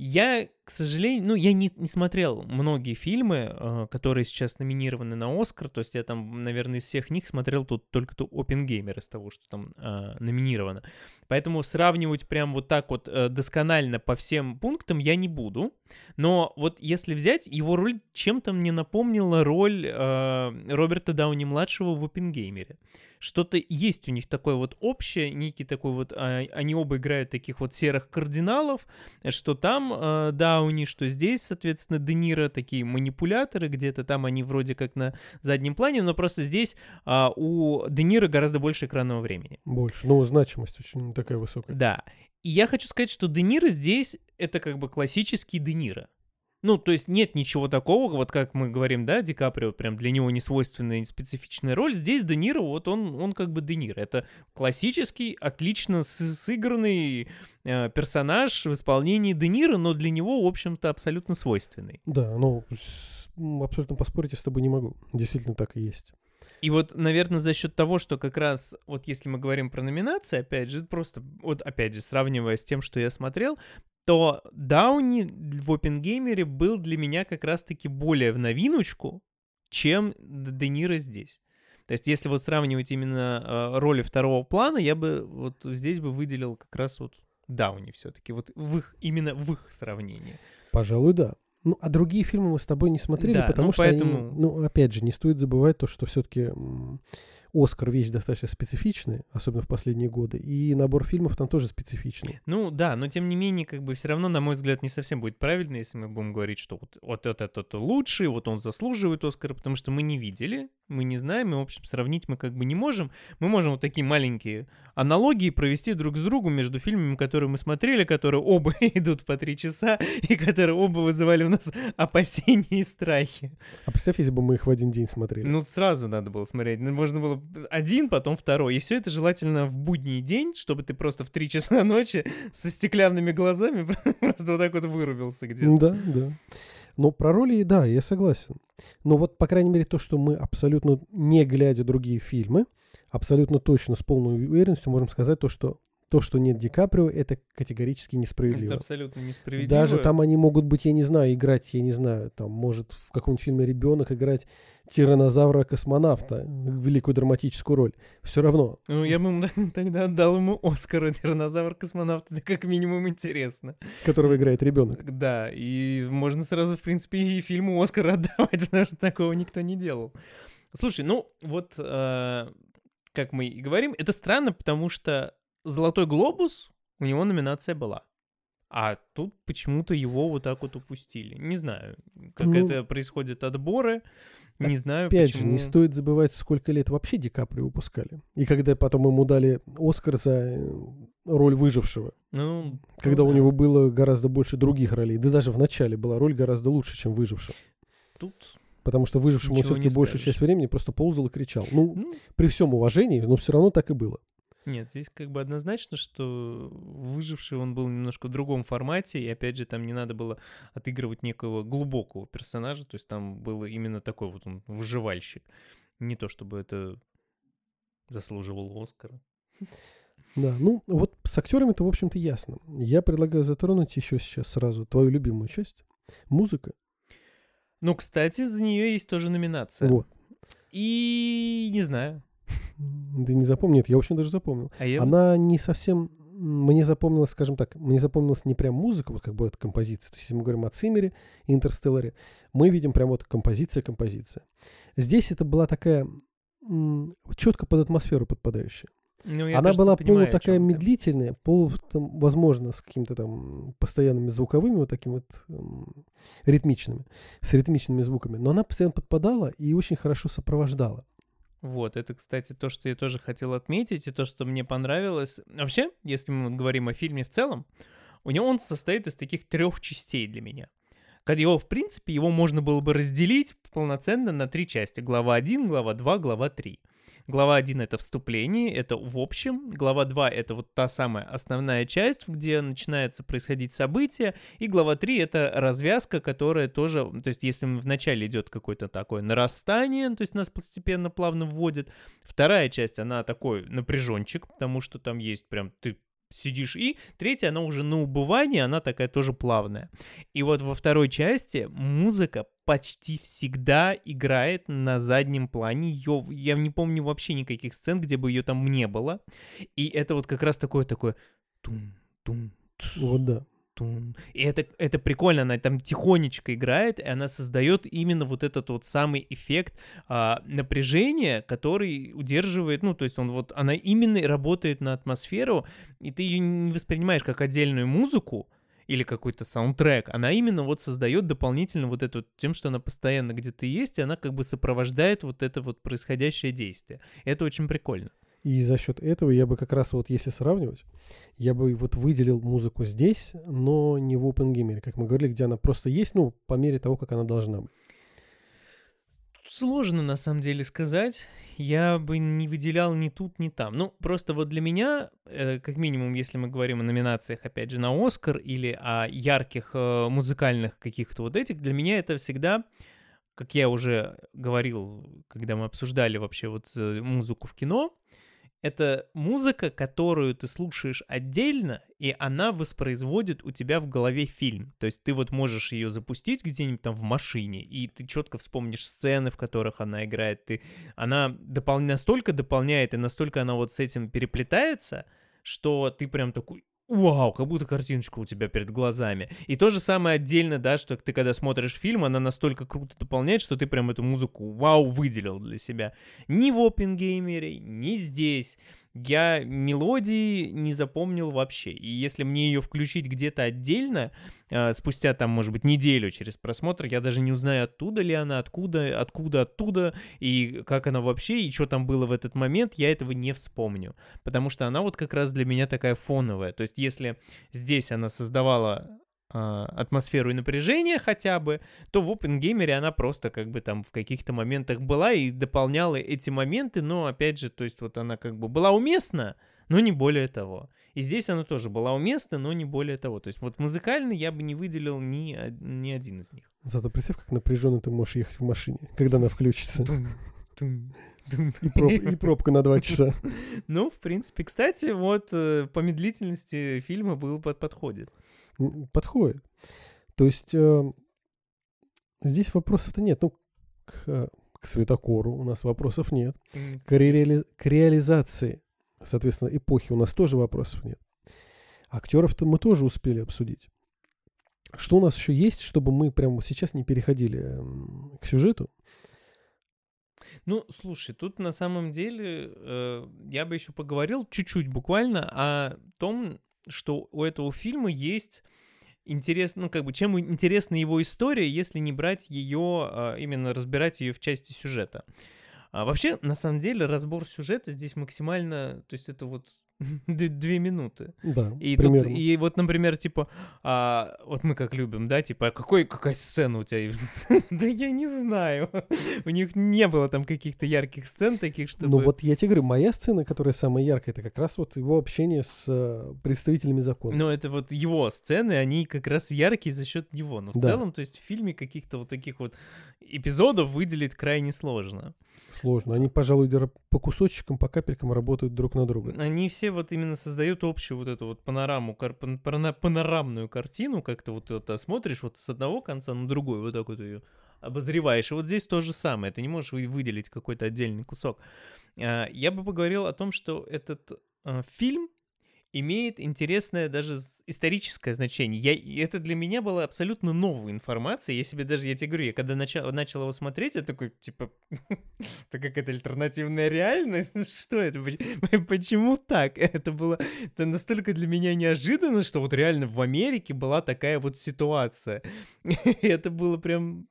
Я, к сожалению, ну, я не, не смотрел многие фильмы, э, которые сейчас номинированы на Оскар, то есть я там, наверное, из всех них смотрел тут только то Опенгеймер из того, что там э, номинировано. Поэтому сравнивать прям вот так вот э, досконально по всем пунктам я не буду. Но вот если взять, его роль чем-то мне напомнила роль э, Роберта Дауни-младшего в Опенгеймере. Что-то есть у них такое вот общее, некий такой вот, а, они оба играют таких вот серых кардиналов, что там э, Дауни, что здесь, соответственно, Де Ниро, такие манипуляторы, где-то там они вроде как на заднем плане, но просто здесь а, у Де Ниро гораздо больше экранного времени. Больше. Ну, значимость очень такая высокая. Да. И я хочу сказать, что Де Ниро здесь это как бы классический Де Ниро. Ну, то есть нет ничего такого, вот как мы говорим, да, Ди Каприо, прям для него не свойственная, специфичная роль. Здесь Де Ниро, вот он, он как бы Де Ниро. Это классический, отлично сыгранный э, персонаж в исполнении Де Ниро, но для него, в общем-то, абсолютно свойственный. Да, ну, абсолютно поспорить я с тобой не могу. Действительно так и есть. И вот, наверное, за счет того, что как раз, вот если мы говорим про номинации, опять же, просто, вот опять же, сравнивая с тем, что я смотрел, то Дауни в Опенгеймере был для меня как раз-таки более в новиночку, чем Де Ниро здесь. То есть, если вот сравнивать именно э, роли второго плана, я бы вот здесь бы выделил как раз вот Дауни все-таки, вот в их, именно в их сравнении. Пожалуй, да. Ну, а другие фильмы мы с тобой не смотрели, Да, потому ну, что поэтому- они, ну, опять же, не стоит забывать то, что все-таки Оскар вещь достаточно специфичная, особенно в последние годы, и набор фильмов там тоже специфичный. Ну да, но тем не менее, как бы все равно, на мой взгляд, не совсем будет правильно, если мы будем говорить, что вот, вот этот, этот лучший, вот он заслуживает Оскара, потому что мы не видели, мы не знаем, и, в общем, сравнить мы как бы не можем. Мы можем вот такие маленькие аналогии провести друг с другом между фильмами, которые мы смотрели, которые оба (laughs) идут по три часа, и которые оба вызывали у нас опасения и страхи. А представь, если бы мы их в один день смотрели. Ну, сразу надо было смотреть. Можно было один, потом второй. И все это желательно в будний день, чтобы ты просто в 3 часа ночи со стеклянными глазами (laughs) просто вот так вот вырубился где-то. Да, да. Но про роли, да, я согласен. Но вот, по крайней мере, то, что мы абсолютно, не глядя другие фильмы, абсолютно точно, с полной уверенностью можем сказать то, что то, что нет Ди Каприо, это категорически Это несправедливо. абсолютно несправедливо. Даже там они могут быть, я не знаю, играть, я не знаю, там может в каком-нибудь фильме ребенок играть тиранозавра-космонавта, великую драматическую роль. Все равно. Ну, я бы (laughs) тогда отдал ему Оскар Тиранозавр-космонавт. Это как минимум интересно. которого играет ребенок. Да, и можно сразу, в принципе, и фильму Оскар (laughs) отдавать, потому что такого никто не делал. Слушай, ну вот, э, как мы и говорим, это странно, потому что «Золотой глобус» у него номинация была. А тут почему-то его вот так вот упустили. Не знаю, как Ну, это происходит отборы. Не знаю, Опять почему. же, не стоит забывать, сколько лет вообще Ди Каприо выпускали. И когда потом ему дали Оскар за э, роль выжившего. Ну, Когда ну у да. него было гораздо больше других ролей. Да даже в начале была роль гораздо лучше, чем выживший. Тут, Потому что выжившему все-таки большую скажешь. часть времени просто ползал и кричал. Ну, ну, при всем уважении, но все равно так и было. Нет, здесь как бы однозначно, что выживший он был немножко в другом формате, и опять же там не надо было отыгрывать некого глубокого персонажа, то есть там было именно такой вот он выживальщик. Не то чтобы это заслуживало Оскара. Да, ну вот с актерами-то, в общем-то, ясно. Я предлагаю затронуть еще сейчас сразу твою любимую часть. Музыка. Ну, кстати, за нее есть тоже номинация. Вот. И не знаю. Да не запомнил, нет, я очень даже запомнил. А я... Она не совсем... Мне запомнилась, скажем так, мне запомнилась не прям музыка, вот как бы это композиция. То есть, если мы говорим о Циммере и Интерстелларе, мы видим прям вот композиция-композиция. Здесь это была такая четко под атмосферу подпадающая. Ну, Она кажется, была понимаю, полу такая медлительная, полу, там, возможно, с какими-то там постоянными звуковыми, вот такими вот м, ритмичными, с ритмичными звуками. Но она постоянно подпадала и очень хорошо сопровождала. Вот, это, кстати, то, что я тоже хотел отметить, и то, что мне понравилось. Вообще, если мы говорим о фильме в целом, у него он состоит из таких трех частей для меня. Когда его, в принципе, его можно было бы разделить полноценно на три части. Глава 1, глава 2, глава 3. Глава 1 — это вступление, это в общем. Глава 2 — это вот та самая основная часть, где начинается происходить событие. И глава 3 — это развязка, которая тоже... То есть если вначале идет какое-то такое нарастание, то есть нас постепенно плавно вводит. Вторая часть, она такой напряженчик, потому что там есть прям... Ты сидишь и третья, она уже на убывании, она такая тоже плавная. И вот во второй части музыка почти всегда играет на заднем плане. Её, я не помню вообще никаких сцен, где бы ее там не было. И это вот как раз такое такое тун тун Вот да. Тун. И это, это прикольно, она там тихонечко играет, и она создает именно вот этот вот самый эффект а, напряжения, который удерживает, ну, то есть он вот, она именно работает на атмосферу, и ты ее не воспринимаешь как отдельную музыку, или какой-то саундтрек, она именно вот создает дополнительно вот это вот тем, что она постоянно где-то есть, и она как бы сопровождает вот это вот происходящее действие. Это очень прикольно. И за счет этого я бы как раз вот, если сравнивать, я бы вот выделил музыку здесь, но не в OpenGamer, как мы говорили, где она просто есть, ну, по мере того, как она должна быть. Сложно на самом деле сказать. Я бы не выделял ни тут, ни там. Ну, просто вот для меня, э, как минимум, если мы говорим о номинациях, опять же, на Оскар или о ярких э, музыкальных каких-то вот этих, для меня это всегда, как я уже говорил, когда мы обсуждали вообще вот э, музыку в кино, это музыка, которую ты слушаешь отдельно, и она воспроизводит у тебя в голове фильм. То есть ты вот можешь ее запустить где-нибудь там в машине, и ты четко вспомнишь сцены, в которых она играет. Ты, она допол... настолько дополняет, и настолько она вот с этим переплетается, что ты прям такой, вау, как будто картиночка у тебя перед глазами. И то же самое отдельно, да, что ты когда смотришь фильм, она настолько круто дополняет, что ты прям эту музыку, вау, выделил для себя. Ни в Опенгеймере, ни здесь. Я мелодии не запомнил вообще. И если мне ее включить где-то отдельно, э, спустя там, может быть, неделю через просмотр, я даже не узнаю, оттуда ли она, откуда, откуда, оттуда, и как она вообще, и что там было в этот момент, я этого не вспомню. Потому что она вот как раз для меня такая фоновая. То есть если здесь она создавала атмосферу и напряжение хотя бы, то в OpenGamer она просто как бы там в каких-то моментах была и дополняла эти моменты, но опять же, то есть вот она как бы была уместна, но не более того. И здесь она тоже была уместна, но не более того. То есть вот музыкально я бы не выделил ни, ни один из них. Зато представь, как напряженно ты можешь ехать в машине, когда она включится. И, проб- и пробка на два часа. (laughs) Ну, в принципе, кстати, вот э, по медлительности фильма был под подходит. Подходит. То есть э, здесь вопросов-то нет. Ну, к, к светокору у нас вопросов нет. М, К, реали- к реализации, соответственно, эпохи у нас тоже вопросов нет. Актеров-то мы тоже успели обсудить. Что у нас еще есть, чтобы мы прямо сейчас не переходили м, к сюжету? Ну, слушай, тут на самом деле э, я бы еще поговорил чуть-чуть буквально о том, что у этого фильма есть интересно, ну, как бы, чем интересна его история, если не брать ее, а, именно разбирать ее в части сюжета. А вообще, на самом деле, разбор сюжета здесь максимально, то есть это вот (laughs) две минуты. Да, И, тут, и вот, например, типа, а, вот мы как любим, да, типа, а какой, какая сцена у тебя? (laughs) да я не знаю. (laughs) у них не было там каких-то ярких сцен таких, чтобы... Ну вот я тебе говорю, моя сцена, которая самая яркая, это как раз вот его общение с э, представителями закона. Но это вот его сцены, они как раз яркие за счет него. Но в Да. целом, то есть в фильме каких-то вот таких вот эпизодов выделить крайне сложно. Сложно. Они, пожалуй, по кусочкам, по капелькам работают друг на друга. Они все вот именно создают общую вот эту вот панораму, кар- панорамную картину, как-то вот это смотришь вот с одного конца на другой, вот так вот ее обозреваешь. И вот здесь то же самое, ты не можешь вы- выделить какой-то отдельный кусок. А, Я бы поговорил о том, что этот а, фильм имеет интересное даже историческое значение. Я, это для меня была абсолютно новая информация. Я себе даже, я тебе говорю, я когда начал, начал его смотреть, я такой, типа, (laughs) это какая-то альтернативная реальность? (laughs) Что это? Поч- (laughs) Почему так? Это было это настолько для меня неожиданно, что вот реально в Америке была такая вот ситуация. Это было прям...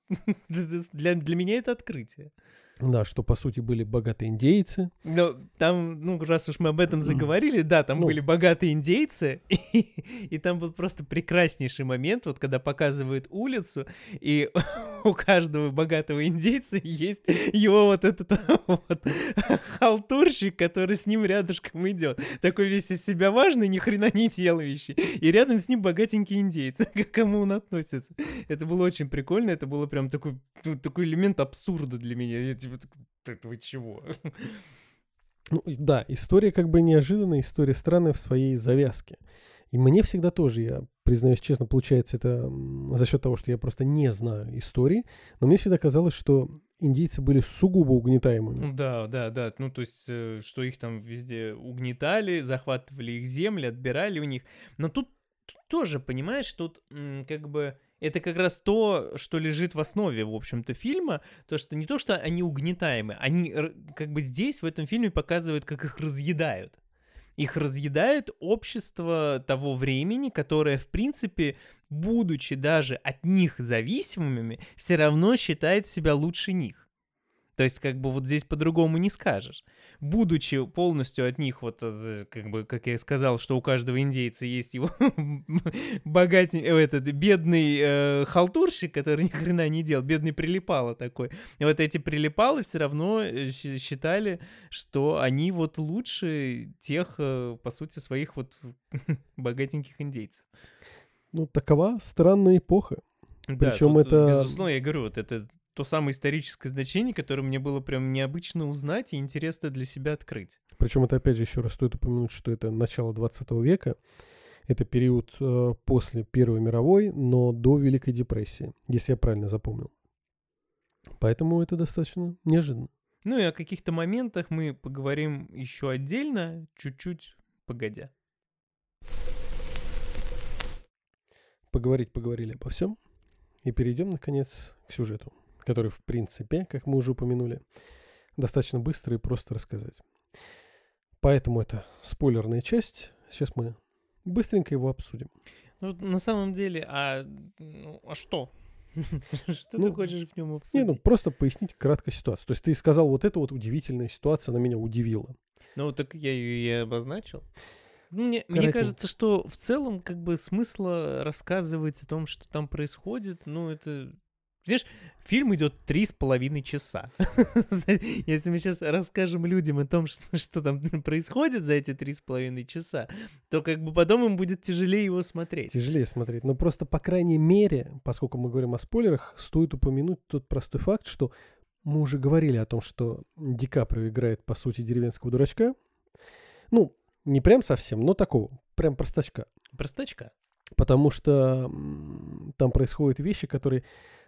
Для, для меня это открытие. Да, что по сути были богатые индейцы. Но там, ну, раз уж мы об этом заговорили, да, там Ну. были богатые индейцы, (laughs) и, и там был просто прекраснейший момент, вот когда показывают улицу, и (laughs) у каждого богатого индейца есть его вот этот (laughs) вот халтурщик, который с ним рядышком идет. Такой весь из себя важный, ни хрена не делающий. И рядом с ним богатенький индейец, к кому он относится. Это было очень прикольно, это было прям такой, ну, такой элемент абсурда для меня. Типа, «Да вы чего? (laughs) Ну, да, история как бы неожиданная, история странная в своей завязке. И мне всегда тоже, я признаюсь честно, получается это за счет того, что я просто не знаю истории, но мне всегда казалось, что индейцы были сугубо угнетаемыми. Ну Да, да, да. Ну, то есть, э, что их там везде угнетали, захватывали их земли, отбирали у них. Но тут, тут тоже, понимаешь, тут как бы это как раз то, что лежит в основе, в общем-то, фильма. То, что не то, что они угнетаемы, они как бы здесь, в этом фильме, показывают, как их разъедают. Их разъедает общество того времени, которое, в принципе, будучи даже от них зависимыми, все равно считает себя лучше них. То есть, как бы вот здесь по-другому не скажешь. Будучи полностью от них, вот, как бы, как я и сказал, что у каждого индейца есть его (laughs) богатень, э, этот бедный э, халтурщик, который ни хрена не делал, бедный прилипало такой. И вот эти прилипалы все равно э, считали, что они вот лучше тех, э, по сути, своих вот (laughs) богатеньких индейцев. Ну, такова странная эпоха. Да, Причем это- Безусловно, я говорю, вот это то самое историческое значение, которое мне было прям необычно узнать и интересно для себя открыть. Причем это, опять же, еще раз стоит упомянуть, что это начало 20 века. Это период э, после Первой мировой, но до Великой депрессии, если я правильно запомнил. Поэтому это достаточно неожиданно. Ну и о каких-то моментах мы поговорим еще отдельно, чуть-чуть погодя. Поговорить поговорили обо всем. И перейдем, наконец, к сюжету, который, в принципе, как мы уже упомянули, достаточно быстро и просто рассказать. Поэтому это спойлерная часть. Сейчас мы быстренько его обсудим. Ну, на самом деле, а, ну, а что? (laughs) Что Ну, ты хочешь в нем Не, ну обсудить? просто пояснить кратко ситуацию. То есть ты сказал, вот эта вот удивительная ситуация, она меня удивила. Ну, так я ее и обозначил. Ну, Мне, мне кажется, что в целом, как бы, смысла рассказывать о том, что там происходит, ну, это... Знаешь, фильм идет три с половиной часа. (laughs) Если мы сейчас расскажем людям о том, что, что там (laughs) происходит за эти три с половиной часа, то как бы потом им будет тяжелее его смотреть. Тяжелее смотреть. Но просто, по крайней мере, поскольку мы говорим о спойлерах, стоит упомянуть тот простой факт, что мы уже говорили о том, что Ди Каприо играет, по сути, деревенского дурачка. Ну, не прям совсем, но такого, прям простачка. Простачка. Потому что там происходят вещи, которые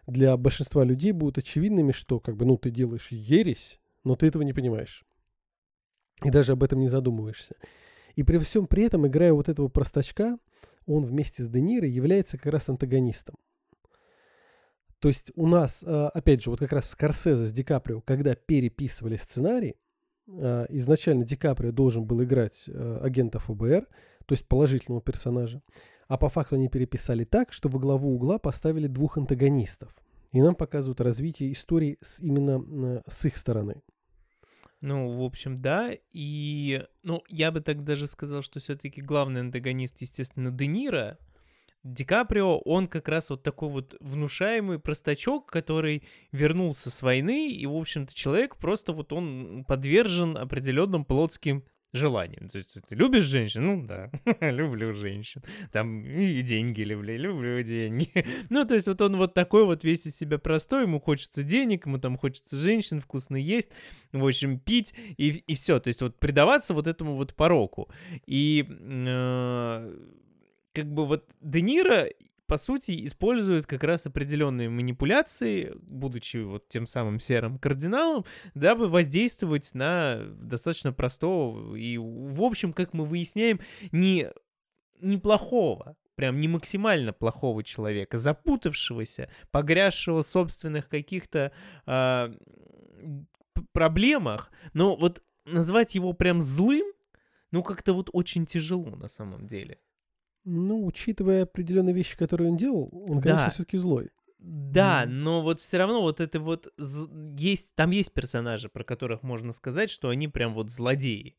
для большинства людей будут очевидными, что как бы, ну, ты делаешь ересь, но ты этого не понимаешь. И даже об этом не задумываешься. И при всем при этом, играя вот этого простачка, он вместе с Де Ниро является как раз антагонистом. То есть у нас, э, опять же, вот как раз Скорсезе с Ди Каприо, когда переписывали сценарий, э, изначально Ди Каприо должен был играть э, агента ФБР, то есть положительного персонажа, А по факту они переписали так, что во главу угла поставили двух антагонистов. И нам показывают развитие истории с, именно с их стороны. Ну, в общем, да. И, ну, я бы так даже сказал, что все-таки главный антагонист, естественно, Де Ниро. Ди Каприо, он как раз вот такой вот внушаемый простачок, который вернулся с войны, и, в общем-то, человек просто вот он подвержен определенным плотским желанием. То есть ты любишь женщин? Ну да, (laughs) люблю женщин. Там и деньги люблю, люблю деньги. (laughs) ну, то есть вот он вот такой вот весь из себя простой, ему хочется денег, ему там хочется женщин, вкусно есть, в общем, пить и, и все. То есть вот предаваться вот этому вот пороку. И э, как бы вот Де Ниро по сути, использует как раз определенные манипуляции, будучи вот тем самым серым кардиналом, дабы воздействовать на достаточно простого и, в общем, как мы выясняем, не неплохого, прям не максимально плохого человека, запутавшегося, погрязшего в собственных каких-то э, проблемах, но вот назвать его прям злым, ну как-то вот очень тяжело на самом деле. Ну, учитывая определенные вещи, которые он делал, он, конечно, Да. все-таки злой. Да, М. но вот все равно вот это вот есть, там есть персонажи, про которых можно сказать, что они прям вот злодеи.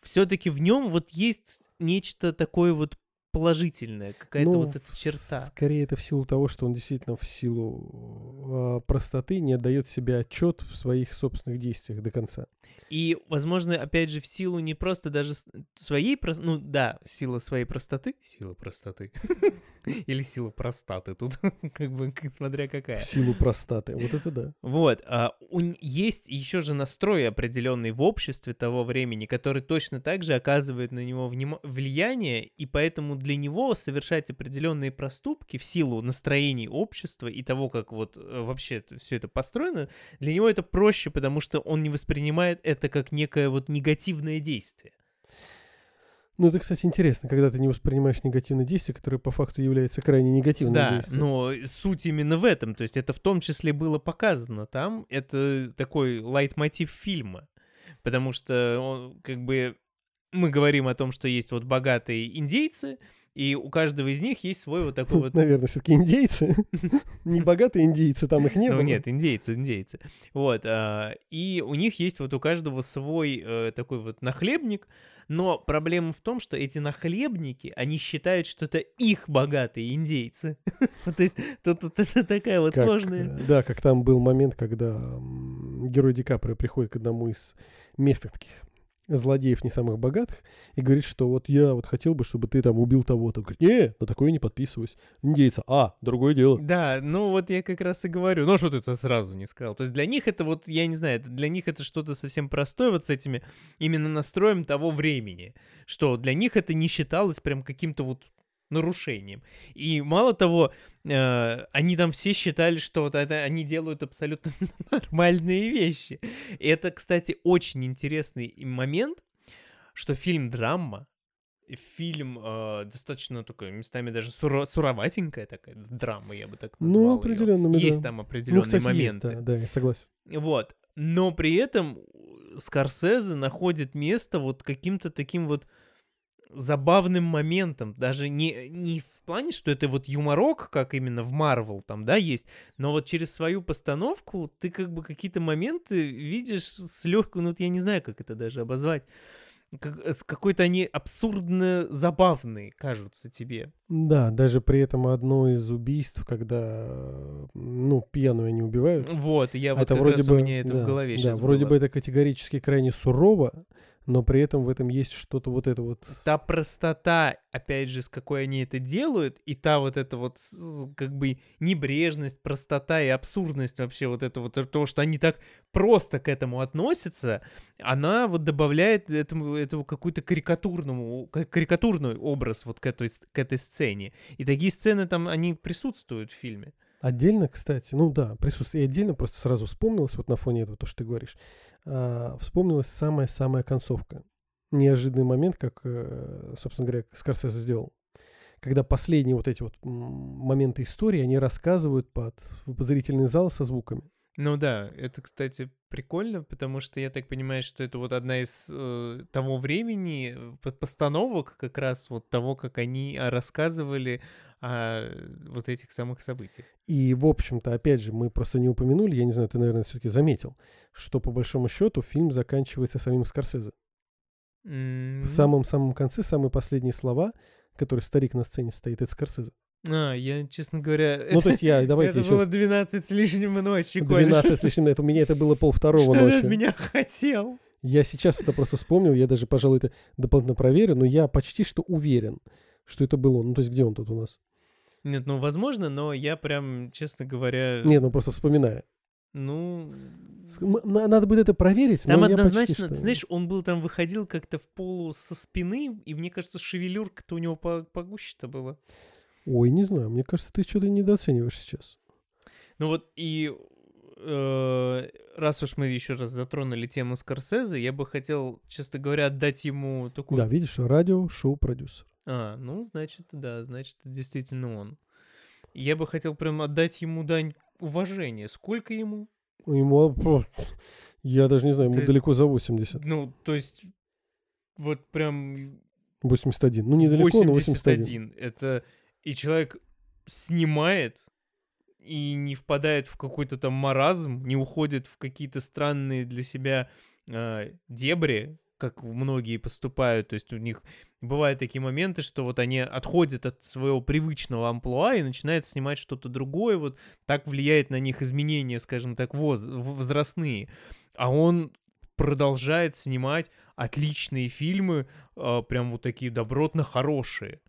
Все-таки в нем вот есть нечто такое вот положительное, какая-то Ну, вот эта черта. Скорее это в силу того, что он действительно в силу э, простоты не отдает себе отчет в своих собственных действиях до конца. И, возможно, опять же, в силу не просто даже своей, прос- ну да, сила своей простоты, сила простоты, (laughs) или сила простаты, тут (laughs) как бы смотря какая. В силу простаты. Вот это да. Вот, а, есть еще же настрой определенный в обществе того времени, который точно так же оказывает на него влияние, и поэтому для него совершать определенные проступки в силу настроений общества и того, как вот э, вообще все это построено, для него это проще, потому что он не воспринимает это как некое вот негативное действие. Ну, это, кстати, интересно, когда ты не воспринимаешь негативное действие, которое по факту является крайне негативным Да, действием. но суть именно в этом. То есть это в том числе было показано там. Это такой лайтмотив фильма. Потому что он, как бы мы говорим о том, что есть вот богатые индейцы, и у каждого из них есть свой вот такой вот... Наверное, все-таки индейцы. (laughs) Не богатые индейцы, там их не Ну было. нет, индейцы, индейцы. Вот. а, И у них есть вот у каждого свой э, такой вот нахлебник, но проблема в том, что эти нахлебники, они считают, что это их богатые индейцы. (laughs) То есть тут такая вот сложная... э, Да, как там был момент, когда герой Ди Каприо приходит к одному из местных таких злодеев не самых богатых и говорит, что вот я вот хотел бы, чтобы ты там убил того-то. Говорит, не, на такое не подписываюсь. Индейца, а, другое дело. Да, ну вот я как раз и говорю. Ну, что ты это сразу не сказал? То есть для них это вот, я не знаю, для них это что-то совсем простое вот с этими именно настроем того времени, что для них это не считалось прям каким-то вот нарушением. И мало того, э, они там все считали, что вот это они делают абсолютно (laughs) нормальные вещи. И это, кстати, очень интересный момент, что фильм драма, фильм э, достаточно такой, местами даже суро- суроватенькая такая драма, я бы так назвал Ну, определенно. Есть там Ну, определенные кстати, есть, моменты. да, да, я согласен. Вот. Но при этом Скорсезе находит место вот каким-то таким вот забавным моментом. Даже не, не в плане, что это вот юморок, как именно в Марвел там, да, есть, но вот через свою постановку ты как бы какие-то моменты видишь с легкой, ну вот я не знаю, как это даже обозвать, как- с какой-то они абсурдно забавные кажутся тебе. Да, даже при этом одно из убийств, когда, ну, пьяную они убивают, Вот, я вот это вроде раз бы, у меня это да, в голове да, сейчас вроде бы это категорически крайне сурово, но при этом в этом есть что-то вот это вот. та простота, опять же, с какой они это делают, и та вот эта вот как бы небрежность, простота и абсурдность вообще вот это вот то, что они так просто к этому относятся, она вот добавляет этому, этому какую-то карикатурному, ка- карикатурный образ вот к этой, к этой сцене. И такие сцены там, они присутствуют в фильме. Отдельно, кстати, ну да, присутствие и отдельно, просто сразу вспомнилось вот на фоне этого, то, что ты говоришь, а, вспомнилась самая-самая концовка. Неожиданный момент, как, э, собственно говоря, Скорсезе сделал. Когда последние вот эти вот моменты истории, они рассказывают под в зрительный зал со звуками. Ну да, это, кстати, прикольно, потому что я так понимаю, что это вот одна из э, того времени э, постановок как раз вот того, как они а, рассказывали о вот этих самых событиях. И, в общем-то, опять же, мы просто не упомянули, я не знаю, ты, наверное, все-таки заметил, что по большому счету фильм заканчивается самим Скорсезе. Mm-hmm. В самом-самом конце самые последние слова, которые старик на сцене стоит, это Скорсезе. А, я, честно говоря... Ну, то есть я, (laughs) давайте Это было 12 с лишним ночи, 12 с лишним, это у меня это было пол второго (laughs) Что ночи. ты от меня хотел? Я сейчас это просто вспомнил, я даже, пожалуй, это дополнительно проверю, но я почти что уверен, что это был он. Ну, то есть где он тут у нас? Нет, ну, возможно, но я прям, честно говоря... Нет, ну просто вспоминая. Ну... Надо будет это проверить, Там почти однозначно, что- ты знаешь, он был там, выходил как-то в полу со спины, и мне кажется, шевелюрка-то у него по- погуще-то была. Ой, не знаю, мне кажется, ты что-то недооцениваешь сейчас. Ну вот и э, раз уж мы еще раз затронули тему Скорсезе, я бы хотел, честно говоря, отдать ему такую... Да, видишь, радио, шоу-продюсер. А, ну, значит, да, значит, действительно он. Я бы хотел прям отдать ему дань уважения. Сколько ему? Ему, я даже не знаю, ему Ты- далеко за 80. Ну, то есть, вот прям 81. Ну, недалеко, но 81. 81. Это и человек снимает и не впадает в какой-то там маразм, не уходит в какие-то странные для себя э, дебри, как многие поступают. То есть у них бывают такие моменты, что вот они отходят от своего привычного амплуа и начинают снимать что-то другое. Вот так влияет на них изменения, скажем так, воз- возрастные. А он продолжает снимать отличные фильмы, э, прям вот такие добротно хорошие.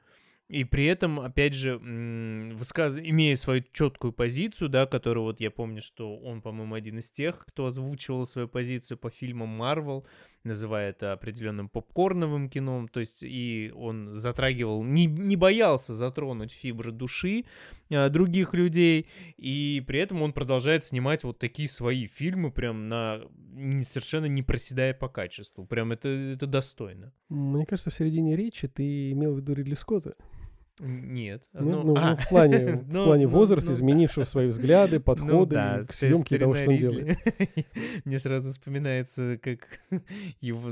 И при этом, опять же, высказ... имея свою четкую позицию, да, которую вот я помню, что он, по-моему, один из тех, кто озвучивал свою позицию по фильмам Marvel, называя это определенным попкорновым кино, то есть и он затрагивал, не, не боялся затронуть фибры души а, других людей, и при этом он продолжает снимать вот такие свои фильмы, прям на совершенно не проседая по качеству, прям это, это достойно. Мне кажется, в середине речи ты имел в виду Ридли Скотта. Нет. Ну, ну, ну, а, ну, в плане, (laughs) в ну, плане ну, возраста, ну, изменившего свои взгляды, Ну подходы да, к съемке того, что он делает. (laughs) Мне сразу вспоминается, как (laughs) его,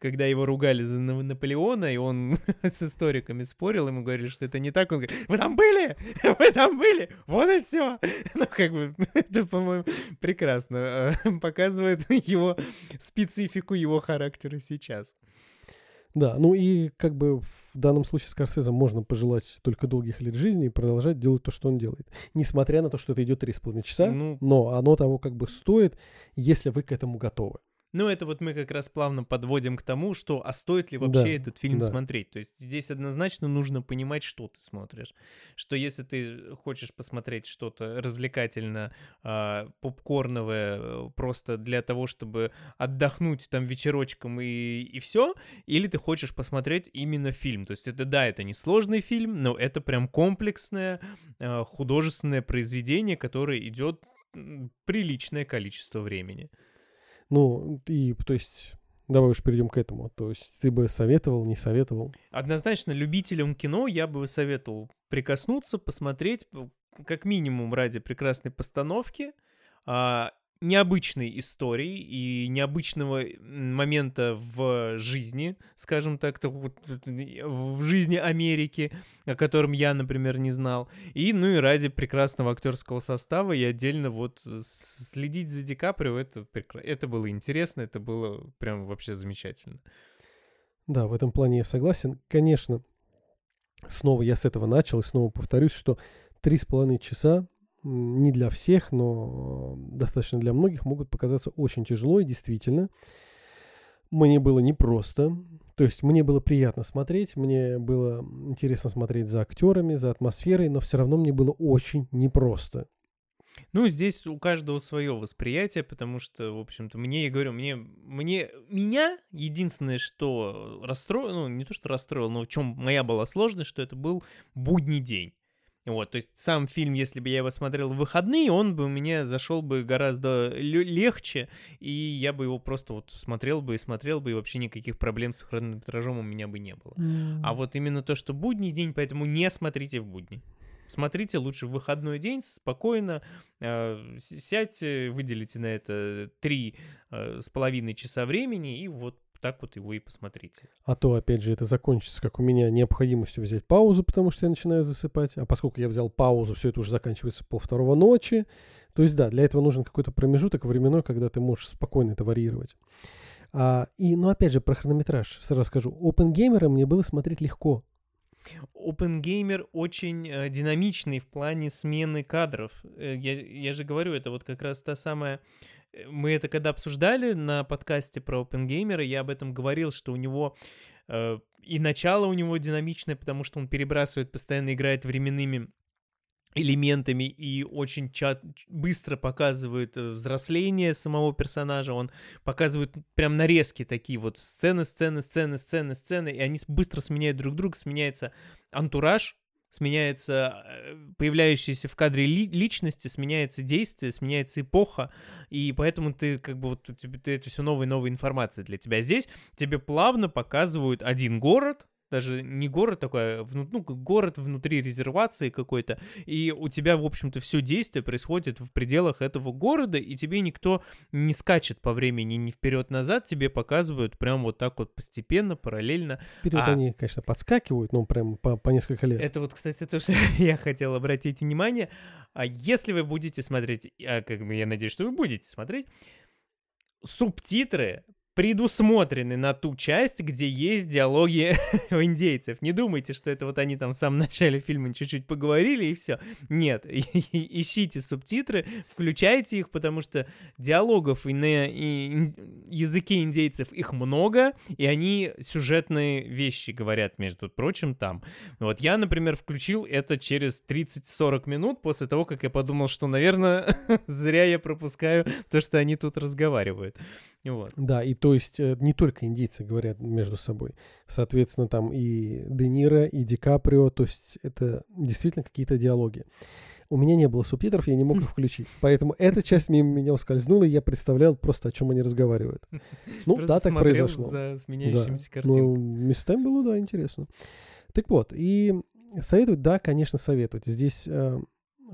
когда его ругали за На- Наполеона, и он с историками спорил, ему говорили, что это не так, он говорит, вы там были? Вы там были? Вот и все. Ну, как бы, это, по-моему, прекрасно э, показывает его специфику его характера сейчас. Да, ну и как бы в данном случае Скорсезе можно пожелать только долгих лет жизни и продолжать делать то, что он делает. Несмотря на то, что это идет 3,5 часа, Ну, но оно того как бы стоит, если вы к этому готовы. Ну, это вот мы как раз плавно подводим к тому, что а стоит ли вообще Да, этот фильм да. смотреть. То есть здесь однозначно нужно понимать, что ты смотришь. Что если ты хочешь посмотреть что-то развлекательно, а, попкорновое, э, просто для того, чтобы отдохнуть там вечерочком и, и все, или ты хочешь посмотреть именно фильм. То есть это, да, это не сложный фильм, но это прям комплексное а, художественное произведение, которое идет приличное количество времени. Ну, и то есть, давай уж перейдем к этому. То есть ты бы советовал, не советовал? Однозначно, любителям кино я бы советовал прикоснуться, посмотреть, как минимум ради прекрасной постановки, а, необычной истории и необычного момента в жизни, скажем так, в жизни Америки, о котором я, например, не знал. И, ну и ради прекрасного актерского состава и отдельно вот следить за Ди Каприо, это, прекра- это было интересно, это было прям вообще замечательно. Да, в этом плане я согласен. Конечно, снова я с этого начал и снова повторюсь, что три с половиной часа не для всех, но э, достаточно для многих могут показаться очень тяжело и действительно мне было непросто. То есть мне было приятно смотреть, мне было интересно смотреть за актерами, за атмосферой, но все равно мне было очень непросто. Ну, здесь у каждого свое восприятие, потому что, в общем-то, мне, я говорю, мне, мне, меня единственное, что расстроило, ну, не то, что расстроило, но в чем моя была сложность, что это был будний день. Вот, то есть сам фильм, если бы я его смотрел в выходные, он бы у меня зашел бы гораздо легче, и я бы его просто вот смотрел бы и смотрел бы, и вообще никаких проблем с хронометражом у меня бы не было. А вот именно то, что будний день, поэтому не смотрите в будни. Смотрите лучше в выходной день, спокойно, э, сядьте, выделите на это три э, с половиной часа времени, и вот так вот его и посмотрите. А то, опять же, это закончится, как у меня, необходимостью взять паузу, потому что я начинаю засыпать. А поскольку я взял паузу, все это уже заканчивается пол второго ночи. То есть, да, для этого нужен какой-то промежуток временной, когда ты можешь спокойно это варьировать. А, и, ну, опять же, про хронометраж сразу скажу. OpenGamer мне было смотреть легко. OpenGamer очень э, динамичный в плане смены кадров. Э, я, я же говорю, это вот как раз та самая... э, Мы это когда обсуждали на подкасте про OpenGamer, я об этом говорил, что у него э, и начало у него динамичное, потому что он перебрасывает, постоянно играет временными элементами и очень ча- быстро показывает э, взросление самого персонажа. Он показывает прям нарезки такие вот сцены, сцены, сцены, сцены, сцены, и они быстро сменяют друг друга, сменяется антураж, сменяется э, появляющиеся в кадре ли- личности, сменяется действие, сменяется эпоха, и поэтому ты как бы вот ты, это все новая и новая информация для тебя. Здесь тебе плавно показывают один город, даже не город такой, а вну- ну, город внутри резервации какой-то, и у тебя, в общем-то, все действие происходит в пределах этого города, и тебе никто не скачет по времени ни вперед-назад, тебе показывают прям вот так вот постепенно, параллельно. Вперед А- они, конечно, подскакивают, ну, прям по, по несколько лет. Это вот, кстати, то, что (laughs) я хотел обратить внимание. А если вы будете смотреть, а как бы я надеюсь, что вы будете смотреть, субтитры предусмотрены на ту часть, где есть диалоги (laughs) у индейцев. Не думайте, что это вот они там в самом начале фильма чуть-чуть поговорили и все. Нет, (laughs) ищите субтитры, включайте их, потому что диалогов и на и языке индейцев их много, и они сюжетные вещи говорят, между прочим, там. Вот я, например, включил это через 30-40 минут после того, как я подумал, что, наверное, (laughs) зря я пропускаю то, что они тут разговаривают. Вот. Да, и то есть э, не только индейцы говорят между собой. Соответственно, там и Де Ниро, и Ди Каприо, то есть это действительно какие-то диалоги. У меня не было субтитров, я не мог их (laughs) включить. Поэтому эта часть мимо меня ускользнула, и я представлял просто, о чем они разговаривают. Ну, Просто да, так произошло. за сменяющимися Да. картинками. Ну, местами было, да, интересно. Так вот, и советовать, да, конечно, советовать. Здесь э,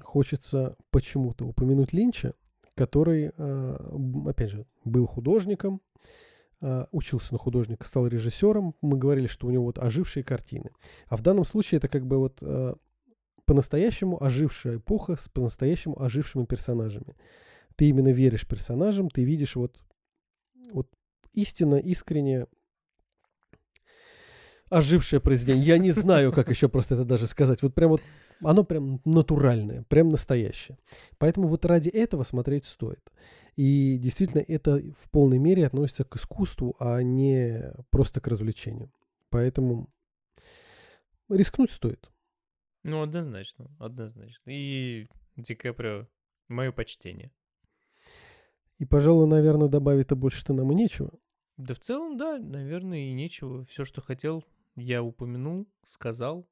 хочется почему-то упомянуть Линча, который, э, опять же, был художником, учился на художника, стал режиссером. Мы говорили, что у него вот ожившие картины. А в данном случае это как бы вот э, по-настоящему ожившая эпоха с по-настоящему ожившими персонажами. Ты именно веришь персонажам, ты видишь вот, вот истинно, искренне ожившее произведение. Я не знаю, как еще просто это даже сказать. Вот прям вот оно прям натуральное, прям настоящее. Поэтому вот ради этого смотреть стоит. И действительно это в полной мере относится к искусству, а не просто к развлечению. Поэтому рискнуть стоит. Ну, однозначно, однозначно. И Ди Каприо, мое почтение. И, пожалуй, наверное, добавить-то больше-то нам и нечего. Да в целом, да, наверное, и нечего. Все, что хотел, я упомянул, сказал.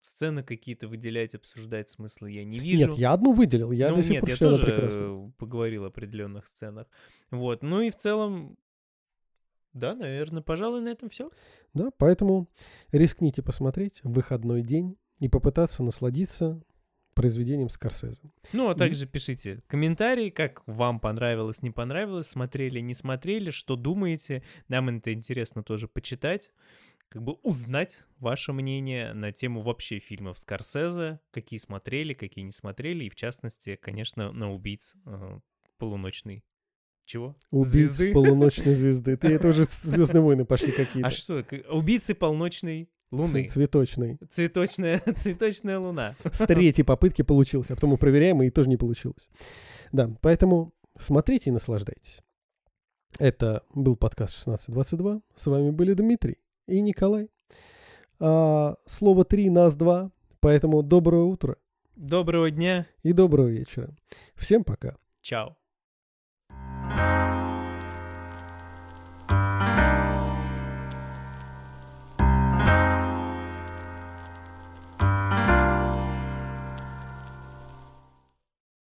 Сцены какие-то выделять, обсуждать смысла я не вижу. Нет, я одну выделил. Я ну, до сих нет, пор я тоже э, поговорил о определенных сценах. Вот. Ну и в целом, да, наверное, пожалуй, на этом все. Да, поэтому рискните посмотреть в выходной день и попытаться насладиться произведением Скорсезе. Ну, а И- также пишите комментарии, как вам понравилось, не понравилось, смотрели, не смотрели, что думаете. Нам это интересно тоже почитать, как бы узнать ваше мнение на тему вообще фильмов Скорсезе, какие смотрели, какие не смотрели, и в частности, конечно, на убийц э, полуночный. Чего? Убийц Звезды? полуночной звезды. Ты это уже (laughs) Звездные войны пошли какие-то. А что? Убийцы полночной луны. Ц- Цветочный. Цветочная, (laughs) цветочная луна. С третьей попытки получилось, а потом мы проверяем, и тоже не получилось. Да, поэтому смотрите и наслаждайтесь. Это был подкаст 1622. С вами были Дмитрий и Николай. А, слово три, нас два. Поэтому доброе утро Доброго дня. и доброго вечера. Всем пока. Чао.